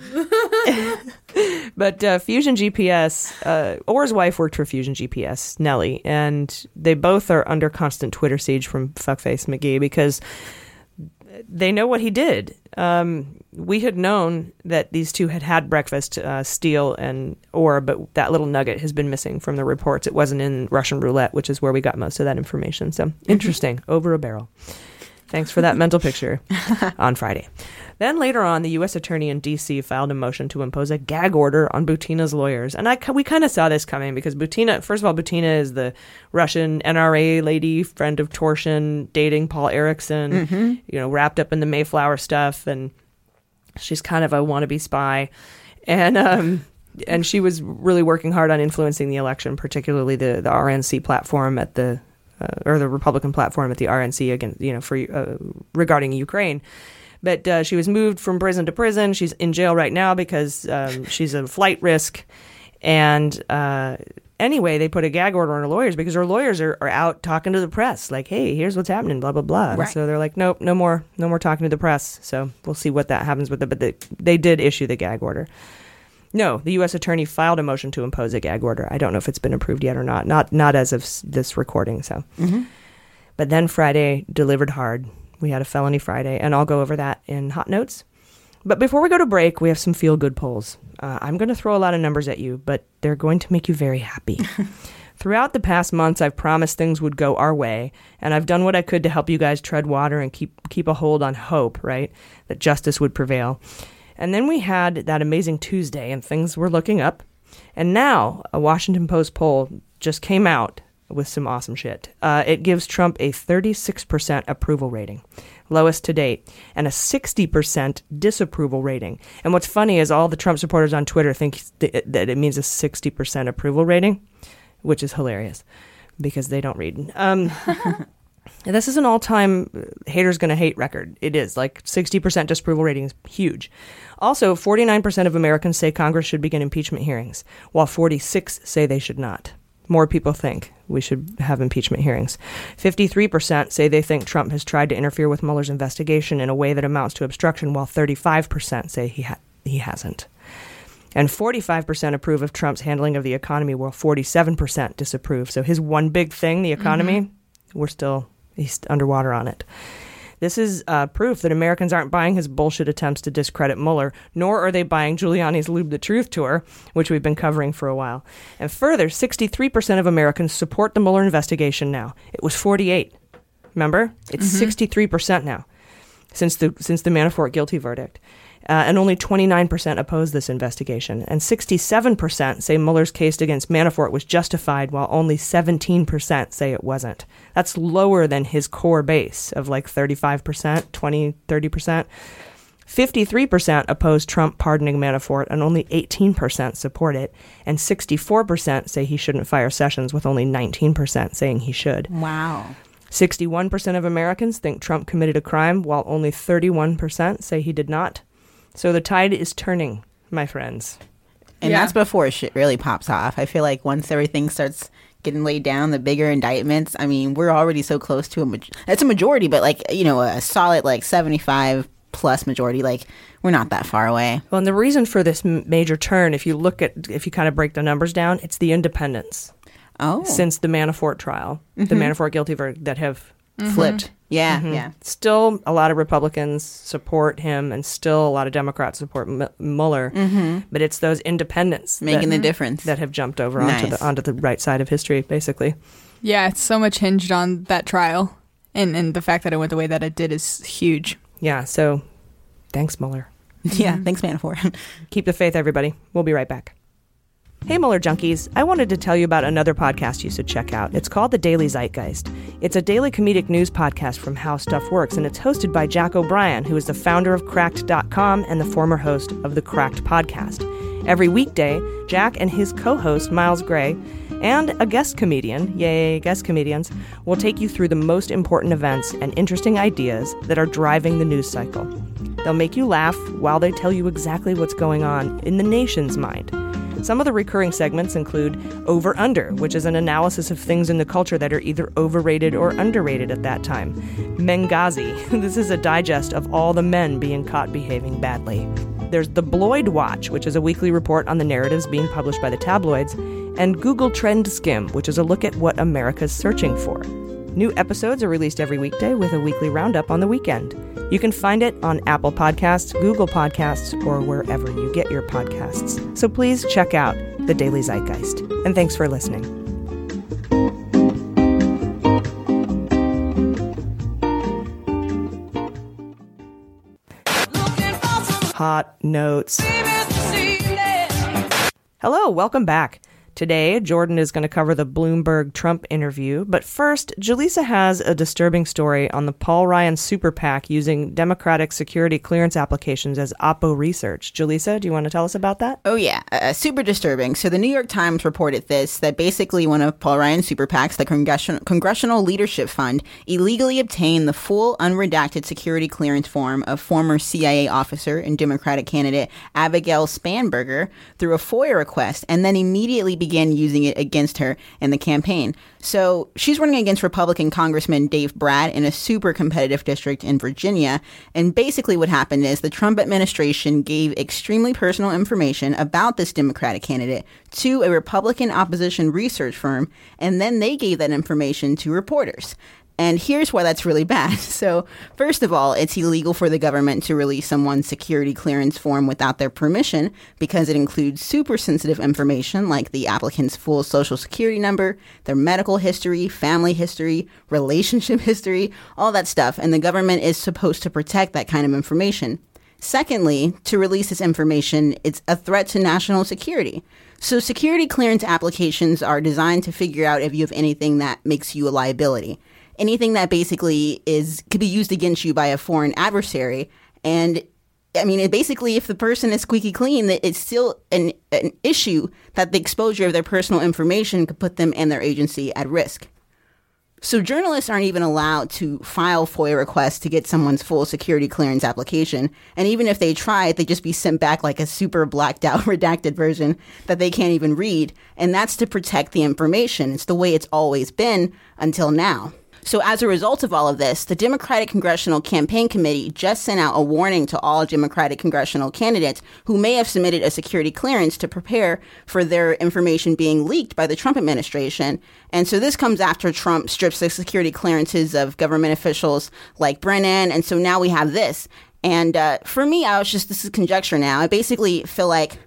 [LAUGHS] but uh, Fusion GPS, uh, Ohr's wife worked for Fusion GPS, Nellie, and they both are under constant Twitter siege from Fuckface McGee because they know what he did. Um, we had known that these two had had breakfast, uh, Steele and Ohr, but that little nugget has been missing from the reports. It wasn't in Russian roulette, which is where we got most of that information. So interesting, [LAUGHS] over a barrel. Thanks for that mental picture [LAUGHS] on Friday. Then later on, the U.S. Attorney in D.C. filed a motion to impose a gag order on Butina's lawyers. And I, we kind of saw this coming because Butina, first of all, Butina is the Russian NRA lady, friend of Torshin, dating Paul Erickson, Mhm. you know, wrapped up in the Mayflower stuff. And she's kind of a wannabe spy. And, um, and she was really working hard on influencing the election, particularly the, the RNC platform at the uh, or the Republican platform at the RNC against you know for uh, regarding Ukraine. But uh, she was moved from prison to prison. She's in jail right now because um, she's a flight risk. And uh, anyway, they put a gag order on her lawyers because her lawyers are, are out talking to the press, like, "Hey, here's what's happening," blah blah blah. Right. So they're like, "Nope, no more, no more talking to the press." So we'll see what that happens with it. But they, they did issue the gag order. No, the U.S. attorney filed a motion to impose a gag order. I don't know if it's been approved yet or not. Not not as of this recording. So, Mhm. but then Friday delivered hard. We had a felony Friday, and I'll go over that in hot notes. But before we go to break, we have some feel good polls. Uh, I'm going to throw a lot of numbers at you, but they're going to make you very happy. [LAUGHS] Throughout the past months, I've promised things would go our way, and I've done what I could to help you guys tread water and keep keep a hold on hope, right? That justice would prevail. And then we had that amazing Tuesday, and things were looking up. And now, a Washington Post poll just came out with some awesome shit. Uh, it gives Trump a 36% approval rating, lowest to date, and a 60% disapproval rating. And what's funny is all the Trump supporters on Twitter think th- that it means a 60% approval rating, which is hilarious because they don't read. Um, [LAUGHS] this is an all-time uh, haters gonna hate record. It is like 60% disapproval rating is huge. Also, 49% of Americans say Congress should begin impeachment hearings, while 46 say they should not. More people think we should have impeachment hearings. 53% say they think Trump has tried to interfere with Mueller's investigation in a way that amounts to obstruction, while 35% say he ha- he hasn't. And 45% approve of Trump's handling of the economy, while 47% disapprove. So his one big thing, the economy, mm-hmm. we're still he's underwater on it. This is uh, proof that Americans aren't buying his bullshit attempts to discredit Mueller, nor are they buying Giuliani's Lube the Truth tour, which we've been covering for a while. And further, 63% of Americans support the Mueller investigation now. It was 48. Remember? It's Mhm. 63% now since the since the Manafort guilty verdict. Uh, and only 29% oppose this investigation. And 67% say Mueller's case against Manafort was justified, while only 17% say it wasn't. That's lower than his core base of like 35%, 20, 30%. 53% oppose Trump pardoning Manafort, and only 18% support it. And 64% say he shouldn't fire Sessions, with only 19% saying he should. Wow. 61% of Americans think Trump committed a crime, while only 31% say he did not. So the tide is turning, my friends. And Yeah. that's before shit really pops off. I feel like once everything starts getting laid down, the bigger indictments. I mean, we're already so close to a maj- it's a majority, but like you know, a solid like seventy five plus majority. Like we're not that far away. Well, and the reason for this m- major turn, if you look at, if you kind of break the numbers down, it's the independents. Oh, Since the Manafort trial, the Mhm. Manafort guilty verdict that have Mhm. flipped. Yeah, Mhm. yeah. Still, a lot of Republicans support him, and still a lot of Democrats support M- Mueller. Mhm. But it's those independents Making that- the difference. that have jumped over onto Nice. the onto the right side of history, basically. Yeah, it's so much hinged on that trial, and and the fact that it went the way that it did is huge. Yeah. So, thanks, Mueller. yeah, thanks, Manafort. [LAUGHS] Keep the faith, everybody. We'll be right back. Hey, Mueller Junkies. I wanted to tell you about another podcast you should check out. It's called The Daily Zeitgeist. It's a daily comedic news podcast from How Stuff Works, and it's hosted by Jack O'Brien, who is the founder of Cracked.com and the former host of the Cracked podcast. Every weekday, Jack and his co host, Miles Gray, and a guest comedian, yay, guest comedians, will take you through the most important events and interesting ideas that are driving the news cycle. They'll make you laugh while they tell you exactly what's going on in the nation's mind. Some of the recurring segments include Over Under, which is an analysis of things in the culture that are either overrated or underrated at that time. Mengazi, [LAUGHS] this is a digest of all the men being caught behaving badly. There's The Bloyd Watch, which is a weekly report on the narratives being published by the tabloids, and Google Trend Skim, which is a look at what America's searching for. New episodes are released every weekday with a weekly roundup on the weekend. You can find it on Apple Podcasts, Google Podcasts, or wherever you get your podcasts. So please check out The Daily Zeitgeist. And thanks for listening. Hot notes. Hello, welcome back. Today, Jordan is going to cover the Bloomberg Trump interview, but first, Jaleesa has a disturbing story on the Paul Ryan super PAC using Democratic security clearance applications as Oppo research. Jaleesa, do you want to tell us about that? Oh yeah, uh, super disturbing. So the New York Times reported this that basically one of Paul Ryan's super PACs, the Congressional Congressional Leadership Fund, illegally obtained the full unredacted security clearance form of former CIA officer and Democratic candidate Abigail Spanberger through a FOIA request, and then immediately began using it against her in the campaign. So she's running against Republican Congressman Dave Brat in a super competitive district in Virginia. And basically, what happened is the Trump administration gave extremely personal information about this Democratic candidate to a Republican opposition research firm, and then they gave that information to reporters. And here's why that's really bad. [LAUGHS] So, first of all, it's illegal for the government to release someone's security clearance form without their permission because it includes super sensitive information like the applicant's full social security number, their medical history, family history, relationship [LAUGHS] history, all that stuff. And the government is supposed to protect that kind of information. Secondly, to release this information, it's a threat to national security. So, security clearance applications are designed to figure out if you have anything that makes you a liability anything that basically is could be used against you by a foreign adversary and I mean, it basically, if the person is squeaky clean, it's still an, an issue that the exposure of their personal information could put them and their agency at risk. So, journalists aren't even allowed to file FOIA requests to get someone's full security clearance application. And even if they try, they just be sent back like a super blacked out, [LAUGHS] redacted version that they can't even read. And that's to protect the information. It's the way it's always been until now. So, as a result of all of this, the Democratic Congressional Campaign Committee just sent out a warning to all Democratic congressional candidates who may have submitted a security clearance to prepare for their information being leaked by the Trump administration. And so, this comes after Trump strips the security clearances of government officials like Brennan. And so now we have this. And uh, for me, I was just, this is conjecture now. I basically feel like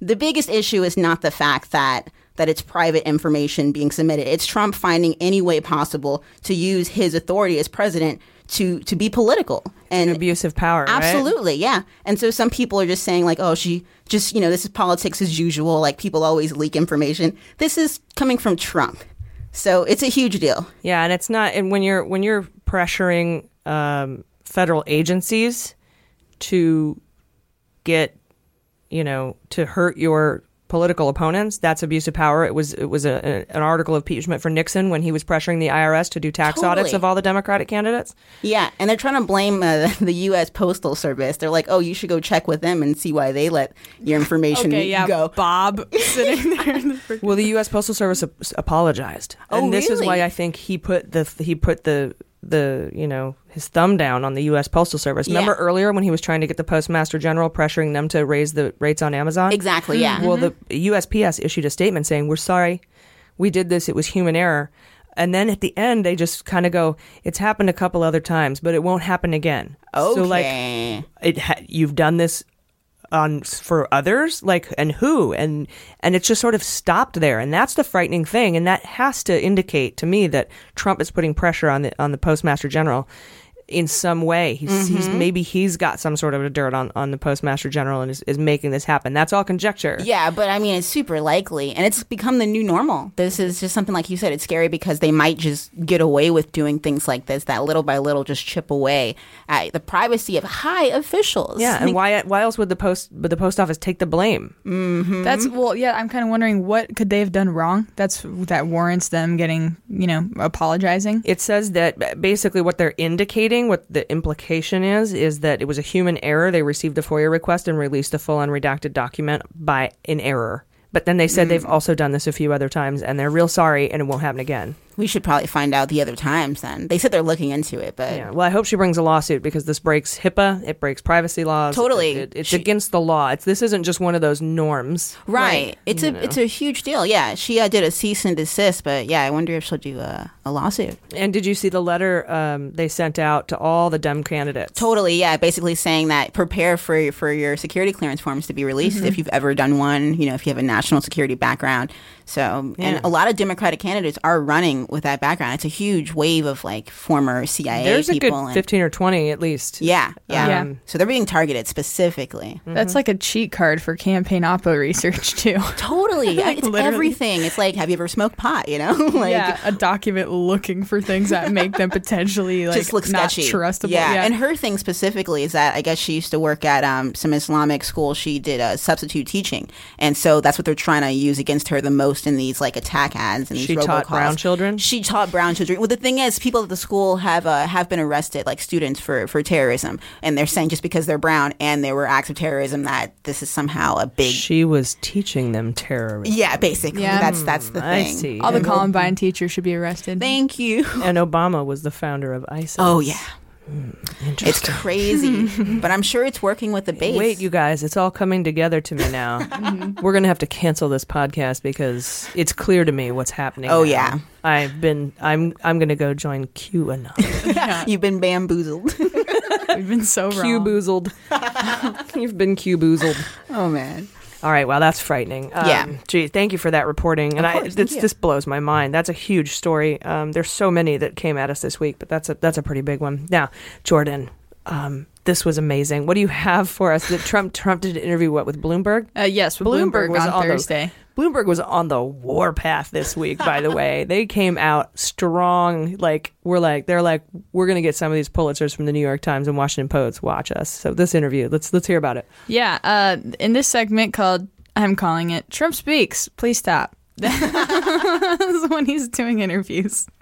the biggest issue is not the fact that that it's private information being submitted. It's Trump finding any way possible to use his authority as president to to be political and abusive power. right? Absolutely, yeah. And so some people are just saying like, oh, she just you know this is politics as usual. Like people always leak information. This is coming from Trump, so it's a huge deal. Yeah, and it's not. And when you're when you're pressuring um, federal agencies to get, you know, to hurt your political opponents, that's abuse of power. It was it was a, a- an article of impeachment for Nixon when he was pressuring the IRS to do tax audits of all the Democratic candidates. Yeah, and they're trying to blame uh, [LAUGHS] the U.S. Postal Service. They're like, oh, you should go check with them and see why they let your information Okay, yeah, go. Bob [LAUGHS] sitting there. In the Well, the U.S. Postal Service ap- apologized, Oh, and this is why? I think he put the he put the the you know his thumb down on the U.S. Postal Service. Remember earlier when he was trying to get the Postmaster General pressuring them to raise the rates on Amazon? Exactly, yeah. Well, the mm-hmm. USPS issued a statement saying we're sorry, we did this. It was human error. And then at the end, they just kind of go, "It's happened a couple other times, but it won't happen again." Okay. So like, it ha- you've done this on for others? Like and who? And and it's just sort of stopped there. And that's the frightening thing. And that has to indicate to me that Trump is putting pressure on the on the postmaster general in some way he's, he's Mhm. maybe he's got some sort of a dirt on on the postmaster general and is, is making this happen that's all conjecture Yeah, but I mean, it's super likely, and it's become the new normal. This is just something like you said. It's scary because they might just get away with doing things like this that little by little just chip away at the privacy of high officials. yeah and mean, why why else would the post would the post office take the blame mhm. That's well, yeah. I'm kind of wondering what could they have done wrong. That's that warrants them getting, you know, apologizing. It says that basically what they're indicating, what the implication is, is that it was a human error. They received a FOIA request and released a full unredacted document by in error. But then they said they've mm. also done this a few other times and they're real sorry and it won't happen again. We should probably find out the other times. Then they said they're looking into it, but Yeah. Well, I hope she brings a lawsuit because this breaks HIPAA. It breaks privacy laws. Totally. It- it- it's against the law. It's this isn't just one of those norms. Right. It's a know. it's a huge deal. Yeah, she uh, did a cease and desist, but yeah, I wonder if she'll do a, a lawsuit. And did you see the letter um, they sent out to all the Dem candidates? Totally, yeah. Basically saying that prepare for for your security clearance forms to be released Mhm. if you've ever done one. You know, if you have a national security background. So, Yeah. and a lot of Democratic candidates are running with that background. It's a huge wave of like former CIA There's a good and, 15 or 20 at least. yeah, yeah, Um, So they're being targeted specifically. That's like a cheat card for campaign oppo research too. [LAUGHS] Totally, yeah, Like, it's [LAUGHS] literally. everything. It's like, have you ever smoked pot? You know, [LAUGHS] like yeah, a document looking for things that make them potentially like just looks not sketchy. trustable. Yeah. and her thing specifically is that I guess she used to work at um, some Islamic school. She did uh, substitute teaching, and so that's what they're trying to use against her the most in these like attack ads and these She taught brown children? She taught brown children. Well, the thing is, people at the school have uh, have been arrested, like students for for terrorism, and they're saying just because they're brown and there were acts of terrorism that this is somehow a big. She was teaching them terrorism. yeah, basically, Yeah. that's that's the I thing. see. All the And- Columbine teachers should be arrested. Thank you. And Obama was the founder of ISIS. Oh yeah, it's crazy, [LAUGHS] but I'm sure it's working with the base. Wait, you guys, it's all coming together to me now. [LAUGHS] Mm-hmm. We're going to have to cancel this podcast because it's clear to me what's happening. Oh, now. yeah. I've been I'm I'm going to go join QAnon. [LAUGHS] You've been bamboozled. We've been so wrong. Q-boozled. You've been Q-boozled. oh man. All right, well, that's frightening. Um, Yeah. Gee, thank you for that reporting. And I, course, thank this, this blows my mind. That's a huge story. Um, there's so many that came at us this week, but that's a that's a pretty big one. Now, Jordan, um, this was amazing. What do you have for us? That Trump Trump did an interview what with Bloomberg? Uh, yes, with Bloomberg, was on, on the- Thursday. Bloomberg was on the warpath this week, by the way. They came out strong. Like, we're like, they're like, we're going to get some of these Pulitzers from the New York Times and Washington Post. Watch us. So, this interview, let's let's hear about it. Yeah, uh, in this segment called, I'm calling it Trump Speaks. Please stop. [LAUGHS] This is when he's doing interviews. [LAUGHS]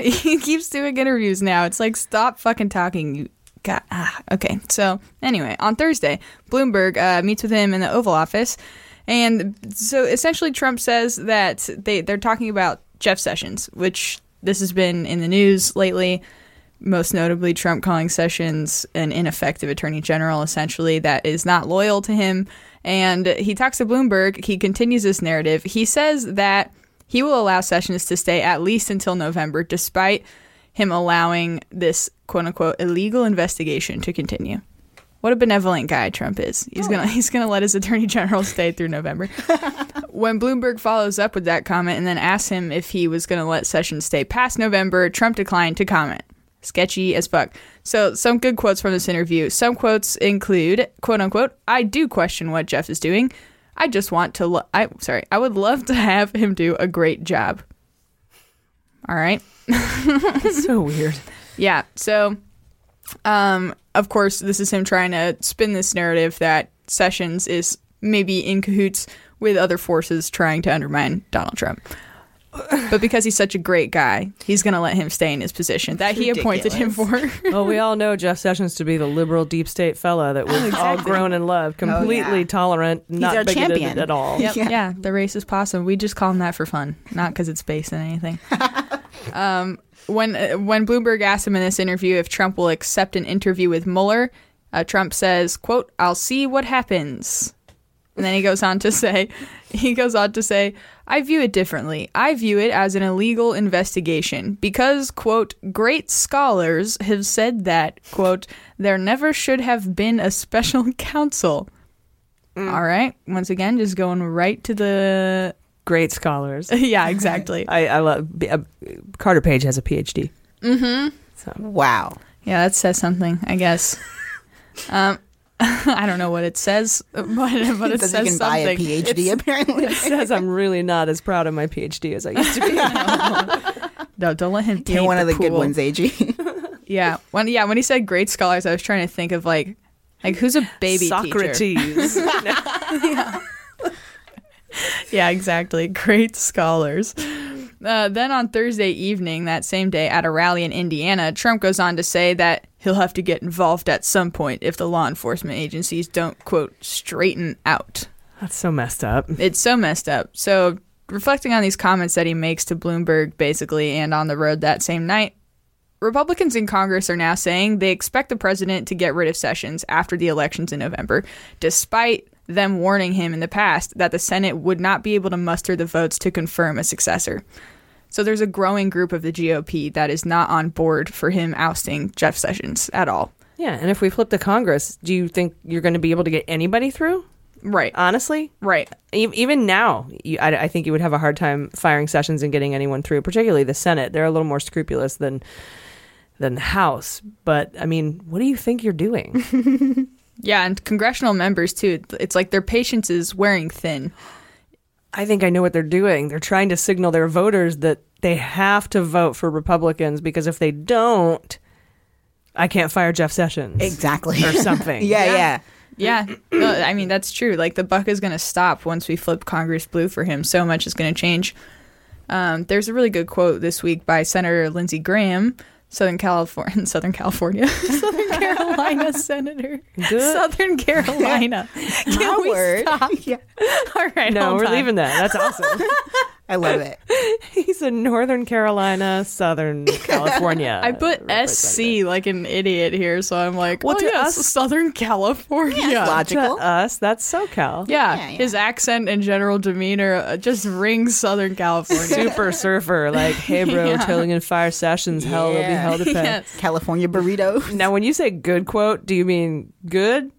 He keeps doing interviews now. It's like, stop fucking talking. You got, ah, okay. So, anyway, on Thursday, Bloomberg uh, meets with him in the Oval Office. And so essentially, Trump says that they, they're talking about Jeff Sessions, which this has been in the news lately most notably Trump calling Sessions an ineffective attorney general, essentially, that is not loyal to him. And he talks to Bloomberg. He continues this narrative. He says that he will allow Sessions to stay at least until November, despite him allowing this quote unquote illegal investigation to continue. What a benevolent guy Trump is. He's oh, gonna he's gonna let his attorney general stay through November. [LAUGHS] when Bloomberg follows up with that comment and then asks him if he was going to let Sessions stay past November, Trump declined to comment. Sketchy as fuck. So, some good quotes from this interview. Some quotes include, quote unquote, I do question what Jeff is doing. I just want to, lo- I, sorry, I would love to have him do a great job. All right. so weird. [LAUGHS] Yeah. So, um, of course, this is him trying to spin this narrative that Sessions is maybe in cahoots with other forces trying to undermine Donald Trump. But because he's such a great guy, he's going to let him stay in his position that he appointed him for. [LAUGHS] well, we all know Jeff Sessions to be the liberal deep state fella that we've all grown and loved, completely tolerant, not our bigoted champion. at all. Yep. Yeah. the racist possum. We just call him that for fun, not because it's based in anything. [LAUGHS] um, when uh, when Bloomberg asked him in this interview if Trump will accept an interview with Mueller, uh, Trump says, "quote I'll see what happens." And then he goes on to [LAUGHS] say, he goes on to say, I view it differently. I view it as an illegal investigation because, quote, great scholars have said that, quote, there never should have been a special [LAUGHS] counsel. All right. Once again, just going right to the. Great scholars. [LAUGHS] yeah, exactly. I, I love uh, Carter Page has a PhD. Mm-hmm. So Wow. Yeah, that says something, I guess. [LAUGHS] Um, [LAUGHS] I don't know what it says, but, but it Because says you can buy a. PhD, It's- apparently. it says I'm really not as proud of my PhD as I used to be. No, don't let him. You're taint one of the good ones, AG. Yeah, when yeah when he said great scholars, I was trying to think of like like who's a baby Socrates. teacher? yeah. Yeah, exactly. [LAUGHS] Great scholars. Uh, then on Thursday evening, that same day, at a rally in Indiana, Trump goes on to say that he'll have to get involved at some point if the law enforcement agencies don't, quote, straighten out. That's so messed up. It's so messed up. So, reflecting on these comments that he makes to Bloomberg, basically, and on the road that same night, Republicans in Congress are now saying they expect the president to get rid of Sessions after the elections in November, despite them warning him in the past that the Senate would not be able to muster the votes to confirm a successor. So there's a growing group of the GOP that is not on board for him ousting Jeff Sessions at all. Yeah, and if we flip to Congress, do you think you're going to be able to get anybody through? Right. Honestly, right. E- even now, you, I, I think you would have a hard time firing Sessions and getting anyone through, particularly the Senate. They're a little more scrupulous than than the House. But I mean, what do you think you're doing? [LAUGHS] Yeah, and congressional members too. It's like their patience is wearing thin. I think I know what they're doing. They're trying to signal their voters that they have to vote for Republicans because if they don't, I can't fire Jeff Sessions. Exactly. Or something. [LAUGHS] yeah, yeah. Yeah, no, I mean that's true. Like the buck is going to stop once we flip Congress blue for him. So much is going to change. Um, there's a really good quote this week by Senator Lindsey Graham, [LAUGHS] Southern California, Southern [LAUGHS] California, Southern Carolina [LAUGHS] senator, Southern Carolina. Can we word. stop? Yeah. All right. No, we're leaving that. That's awesome. I love it. [LAUGHS] He's a Northern Carolina, Southern [LAUGHS] California. I put SC like an idiot here, so I'm like, Well, oh, to yes, us- Southern California. To us, that's SoCal. Yeah, his accent and general demeanor uh, just rings Southern California. [LAUGHS] Super surfer, like, hey, bro, Yeah. telling in fire sessions, hell it'll be Yeah. hell to pay. Yes. California burrito. Now, when you say good quote, do you mean good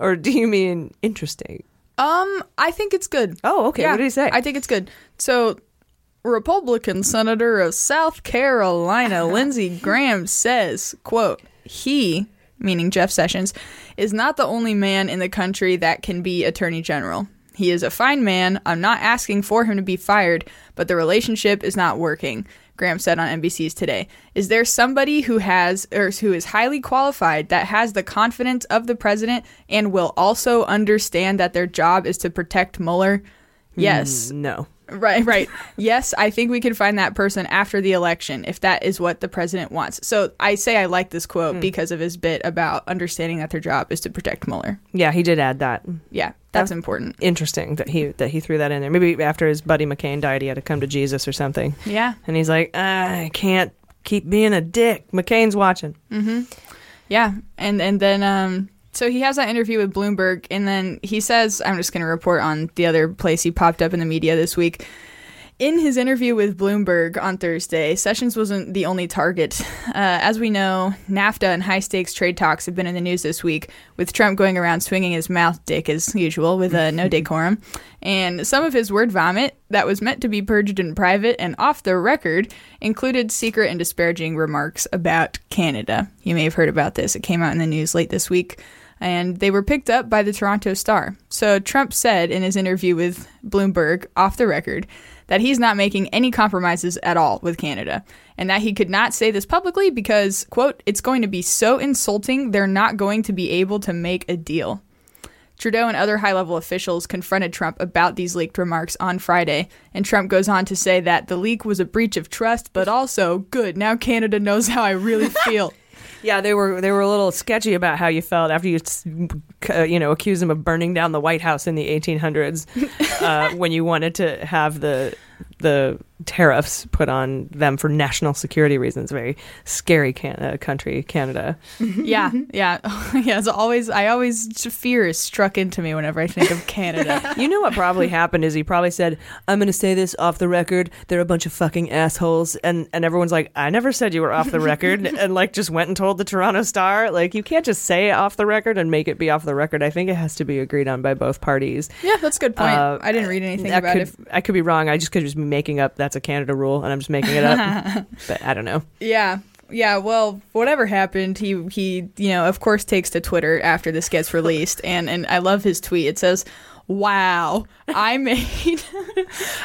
or do you mean interesting? Um, I think it's good. Oh, okay. What did he say? I think it's good. So, Republican Senator of South Carolina, [LAUGHS] Lindsey Graham says, quote, he, meaning Jeff Sessions, is not the only man in the country that can be attorney general. He is a fine man. I'm not asking for him to be fired, but the relationship is not working. Graham said on NBC's Today. Is there somebody who has or who is highly qualified that has the confidence of the president and will also understand that their job is to protect Mueller? Yes. Mm, no. Right, right. yes, I think we can find that person after the election if that is what the president wants. So I say I like this quote because of his bit about understanding that their job is to protect Mueller. Yeah, he did add that. Yeah, that's important. Interesting that he that he threw that in there. Maybe after his buddy McCain died, he had to come to Jesus or something. Yeah. And he's like, I can't keep being a dick. McCain's watching. Mm-hmm. Yeah, and and then um, so he has that interview with Bloomberg, and then he says, "I'm just going to report on the other place he popped up in the media this week." In his interview with Bloomberg on Thursday, Sessions wasn't the only target. [LAUGHS] Uh, as we know, NAFTA and high stakes trade talks have been in the news this week, with Trump going around swinging his mouth dick as usual with uh, [LAUGHS] no decorum. And some of his word vomit that was meant to be purged in private and off the record included secret and disparaging remarks about Canada. You may have heard about this, it came out in the news late this week and they were picked up by the Toronto Star. So Trump said in his interview with Bloomberg off the record that he's not making any compromises at all with Canada and that he could not say this publicly because, quote, it's going to be so insulting they're not going to be able to make a deal. Trudeau and other high level officials confronted Trump about these leaked remarks on Friday, and Trump goes on to say that the leak was a breach of trust, but also, good, now Canada knows how I really feel. [LAUGHS] Yeah, they were they were a little sketchy about how you felt after you uh, you know accused them of burning down the White House in the 1800s uh, [LAUGHS] when you wanted to have the the tariffs put on them for national security reasons. Very scary can- uh, country, Canada. [LAUGHS] yeah, yeah, [LAUGHS] yeah. It's always I always fear is struck into me whenever I think of Canada. [LAUGHS] you know what probably happened is he probably said, "I'm going to say this off the record. They're a bunch of fucking assholes," and and everyone's like, "I never said you were off the record," and like just went and told the Toronto Star, like you can't just say off the record and make it be off the record. I think it has to be agreed on by both parties. Yeah, that's a good point. Uh, I didn't read anything about could, it. I could be wrong. I just could just be making up that's a Canada rule, and I'm just making it up. [LAUGHS] but I don't know. Yeah. Yeah, well, whatever happened, he he, you know, of course takes to Twitter after this gets released [LAUGHS] and and I love his tweet. It says, "Wow, I [LAUGHS] made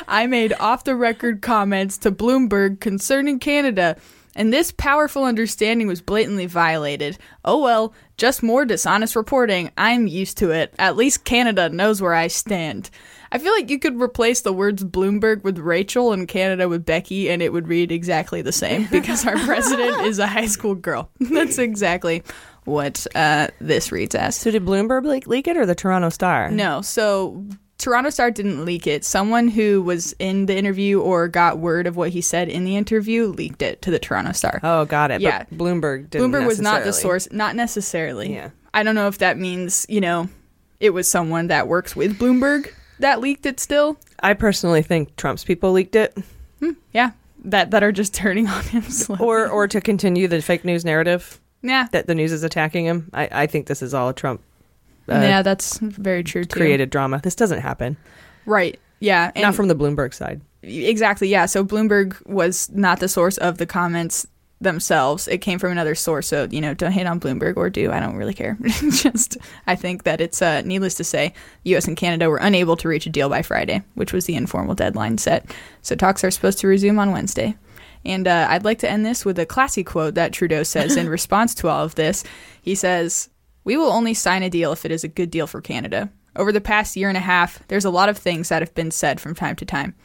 I made off the record comments to Bloomberg concerning Canada." And this powerful understanding was blatantly violated. Oh well, just more dishonest reporting. I'm used to it. At least Canada knows where I stand. I feel like you could replace the words Bloomberg with Rachel and Canada with Becky, and it would read exactly the same [LAUGHS] because our president is a high school girl. [LAUGHS] That's exactly what uh, this reads as. So, did Bloomberg leak, leak it or the Toronto Star? No. So, Toronto Star didn't leak it. Someone who was in the interview or got word of what he said in the interview leaked it to the Toronto Star. Oh, got it. Yeah. But Bloomberg didn't Bloomberg was not the source, not necessarily. Yeah. I don't know if that means, you know, it was someone that works with Bloomberg that leaked it still. I personally think Trump's people leaked it. Yeah. That that are just [LAUGHS] turning on him slowly. Or or to continue the fake news narrative Yeah. that the news is attacking him. I, I think this is all a Trump uh, yeah, that's very true too. created drama. This doesn't happen. Right. Yeah. Not from the Bloomberg side. Exactly. Yeah. So Bloomberg was not the source of the comments themselves. It came from another source. So, you know, don't hate on Bloomberg or do. I don't really care. [LAUGHS] Just, I think that it's uh, needless to say, U.S. and Canada were unable to reach a deal by Friday, which was the informal deadline set. So talks are supposed to resume on Wednesday. And uh, I'd like to end this with a classy quote that Trudeau says in [LAUGHS] response to all of this. He says, We will only sign a deal if it is a good deal for Canada. Over the past year and a half, there's a lot of things that have been said from time to time.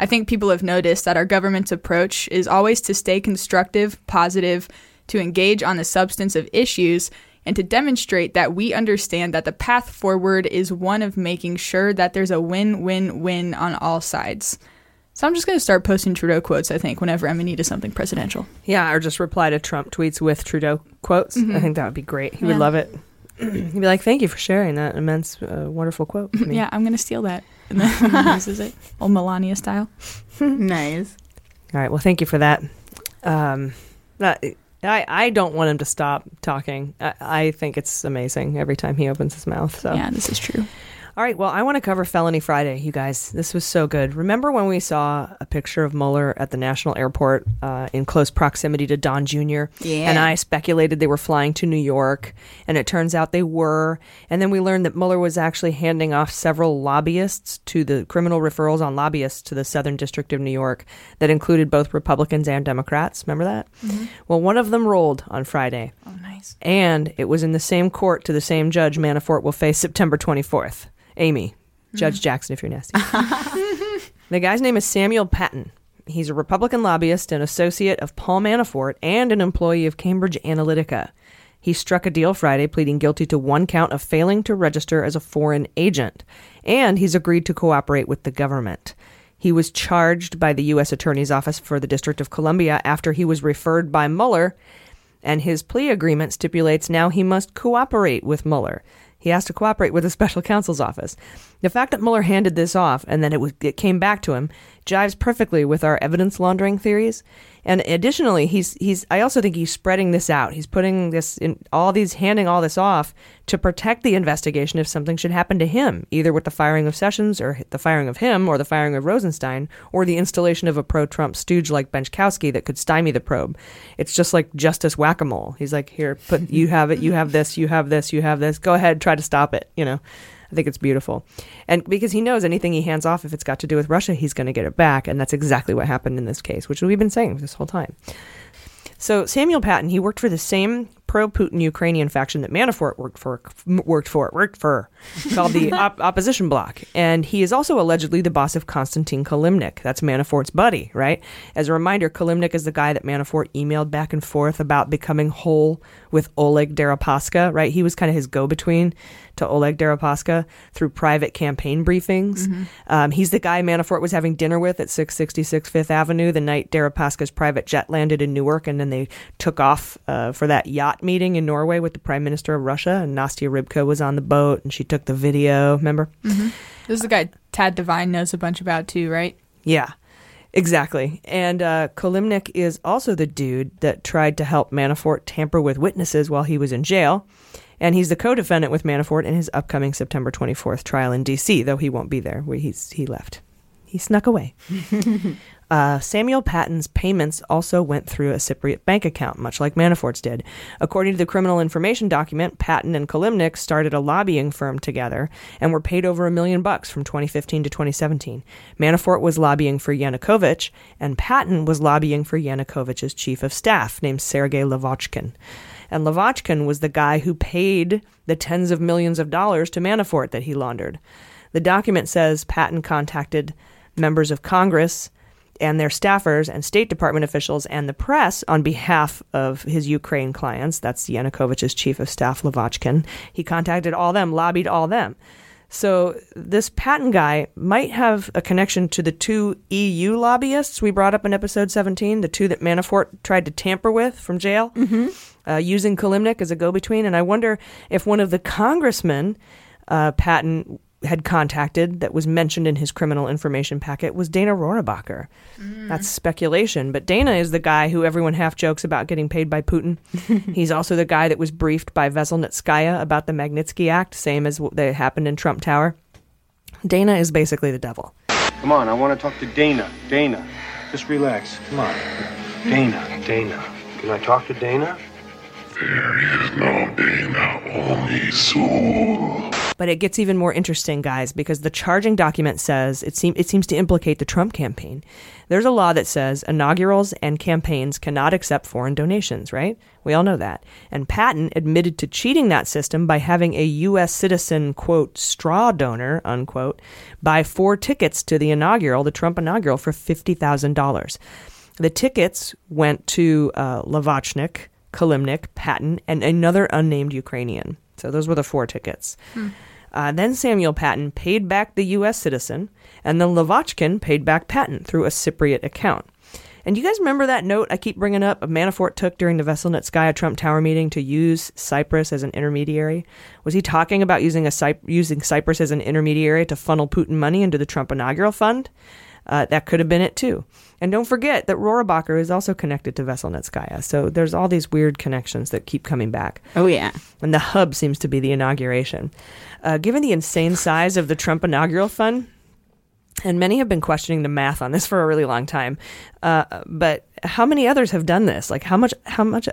I think people have noticed that our government's approach is always to stay constructive, positive, to engage on the substance of issues, and to demonstrate that we understand that the path forward is one of making sure that there's a win win win on all sides. So I'm just going to start posting Trudeau quotes, I think, whenever I'm in need of something presidential. Yeah, or just reply to Trump tweets with Trudeau quotes. I Mhm. think that would be great. He Yeah. would love it. [CLEARS THROAT] He'd be like, "Thank you for sharing that immense, uh, wonderful quote." [LAUGHS] me." Yeah, I'm going to steal that. [LAUGHS] And then [LAUGHS] he uses it. Old Melania style. nice. All right. Well, thank you for that. Um, uh, I I don't want him to stop talking. I, I think it's amazing every time he opens his mouth. So Yeah, this is true. All right. Well, I want to cover Felony Friday, you guys. This was so good. Remember when we saw a picture of Mueller at the National Airport uh, in close proximity to Don Jr.? Yeah. And I speculated they were flying to New York, and it turns out they were. And then we learned that Mueller was actually handing off several lobbyists to the criminal referrals on lobbyists to the Southern District of New York that included both Republicans and Democrats. Remember that? Mhm. Well, one of them rolled on Friday. Oh, nice. And it was in the same court to the same judge Manafort will face September 24th. Amy, Judge mm. Jackson, if you're nasty. the guy's name is Samuel Patten. He's a Republican lobbyist, an associate of Paul Manafort, and an employee of Cambridge Analytica. He struck a deal Friday, pleading guilty to one count of failing to register as a foreign agent, and he's agreed to cooperate with the government. He was charged by the U.S. Attorney's Office for the District of Columbia after he was referred by Mueller, and his plea agreement stipulates now he must cooperate with Mueller. He has to cooperate with the special counsel's office. The fact that Mueller handed this off and then it was it came back to him jives perfectly with our evidence laundering theories. And additionally, he's he's I also think he's spreading this out. He's putting this in all these handing all this off to protect the investigation if something should happen to him, either with the firing of Sessions or the firing of him or the firing of Rosenstein or the installation of a pro-Trump stooge like Benczkowski that could stymie the probe. It's just like justice whack-a-mole. He's like, "Here, put you have it, you have this, you have this, you have this. Go ahead, try to stop it," you know. I think it's beautiful. And because he knows anything he hands off, if it's got to do with Russia, he's going to get it back. And that's exactly what happened in this case, which we've been saying this whole time. So Samuel Patten, he worked for the same pro-Putin Ukrainian faction that Manafort worked for, worked for, worked for, called the [LAUGHS] op- opposition bloc, and he is also allegedly the boss of Konstantin Kilimnik. That's Manafort's buddy, right? As a reminder, Kilimnik is the guy that Manafort emailed back and forth about becoming whole with Oleg Deripaska, right? He was kind of his go-between to Oleg Deripaska through private campaign briefings. Mm-hmm. Um, he's the guy Manafort was having dinner with at 666 Fifth Avenue the night Deripaska's private jet landed in Newark, and then they took off uh, for that yacht meeting in Norway with the Prime Minister of Russia. And Nastya Rybka was on the boat, and she took the video. Remember? Mm-hmm. This is the guy Tad Devine knows a bunch about too, right? Yeah. Exactly. And uh, Kilimnik is also the dude that tried to help Manafort tamper with witnesses while he was in jail. And he's the co defendant with Manafort in his upcoming September 24th trial in D.C., though he won't be there, he's, he left. He snuck away. [LAUGHS] Uh, Samuel Patten's payments also went through a Cypriot bank account, much like Manafort's did. According to the criminal information document, Patten and Kilimnik started a lobbying firm together and were paid over a million bucks from 2015 to 2017. Manafort was lobbying for Yanukovych, and Patten was lobbying for Yanukovych's chief of staff, named Sergei Lavochkin. And Lavochkin was the guy who paid the tens of millions of dollars to Manafort that he laundered. The document says Patten contacted members of Congress and their staffers and State Department officials and the press on behalf of his Ukraine clients. That's Yanukovych's chief of staff, Lavochkin. He contacted all them, lobbied all them. So this Patten guy might have a connection to the two EU lobbyists we brought up in episode 17, the two that Manafort tried to tamper with from jail, Mm-hmm. uh, using Kilimnik as a go-between. And I wonder if one of the congressmen uh, Patten had contacted that was mentioned in his criminal information packet was Dana Rohrabacher. Mm. That's speculation, but Dana is the guy who everyone half jokes about getting paid by Putin. [LAUGHS] He's also the guy that was briefed by Veselnitskaya about the Magnitsky Act, same as what that happened in Trump Tower. Dana is basically the devil. Come on, I want to talk to Dana. Dana, just relax. Come on. Dana, Dana. Can I talk to Dana? There is no only Soul. But it gets even more interesting, guys, because the charging document says it, seem, it seems to implicate the Trump campaign. There's a law that says inaugurals and campaigns cannot accept foreign donations, right? We all know that. And Patten admitted to cheating that system by having a U.S. citizen, quote, straw donor, unquote, buy four tickets to the inaugural, the Trump inaugural, for $50,000. The tickets went to uh, Lavochnik, Kilimnik, Patten, and another unnamed Ukrainian. So those were the four tickets. Uh, then Samuel Patten paid back the U.S. citizen, and then Lavochkin paid back Patten through a Cypriot account. And you guys remember that note I keep bringing up of Manafort took during the Veselnitskaya Trump Tower meeting to use Cyprus as an intermediary? Was he talking about using a using Cyprus as an intermediary to funnel Putin money into the Trump inaugural fund? Uh, that could have been it too. And don't forget that Rohrabacher is also connected to Veselnitskaya. So there's all these weird connections that keep coming back. Oh, yeah. And the hub seems to be the inauguration. Uh, given the insane size of the Trump inaugural fund, and many have been questioning the math on this for a really long time. Uh, but how many others have done this? Like how much how much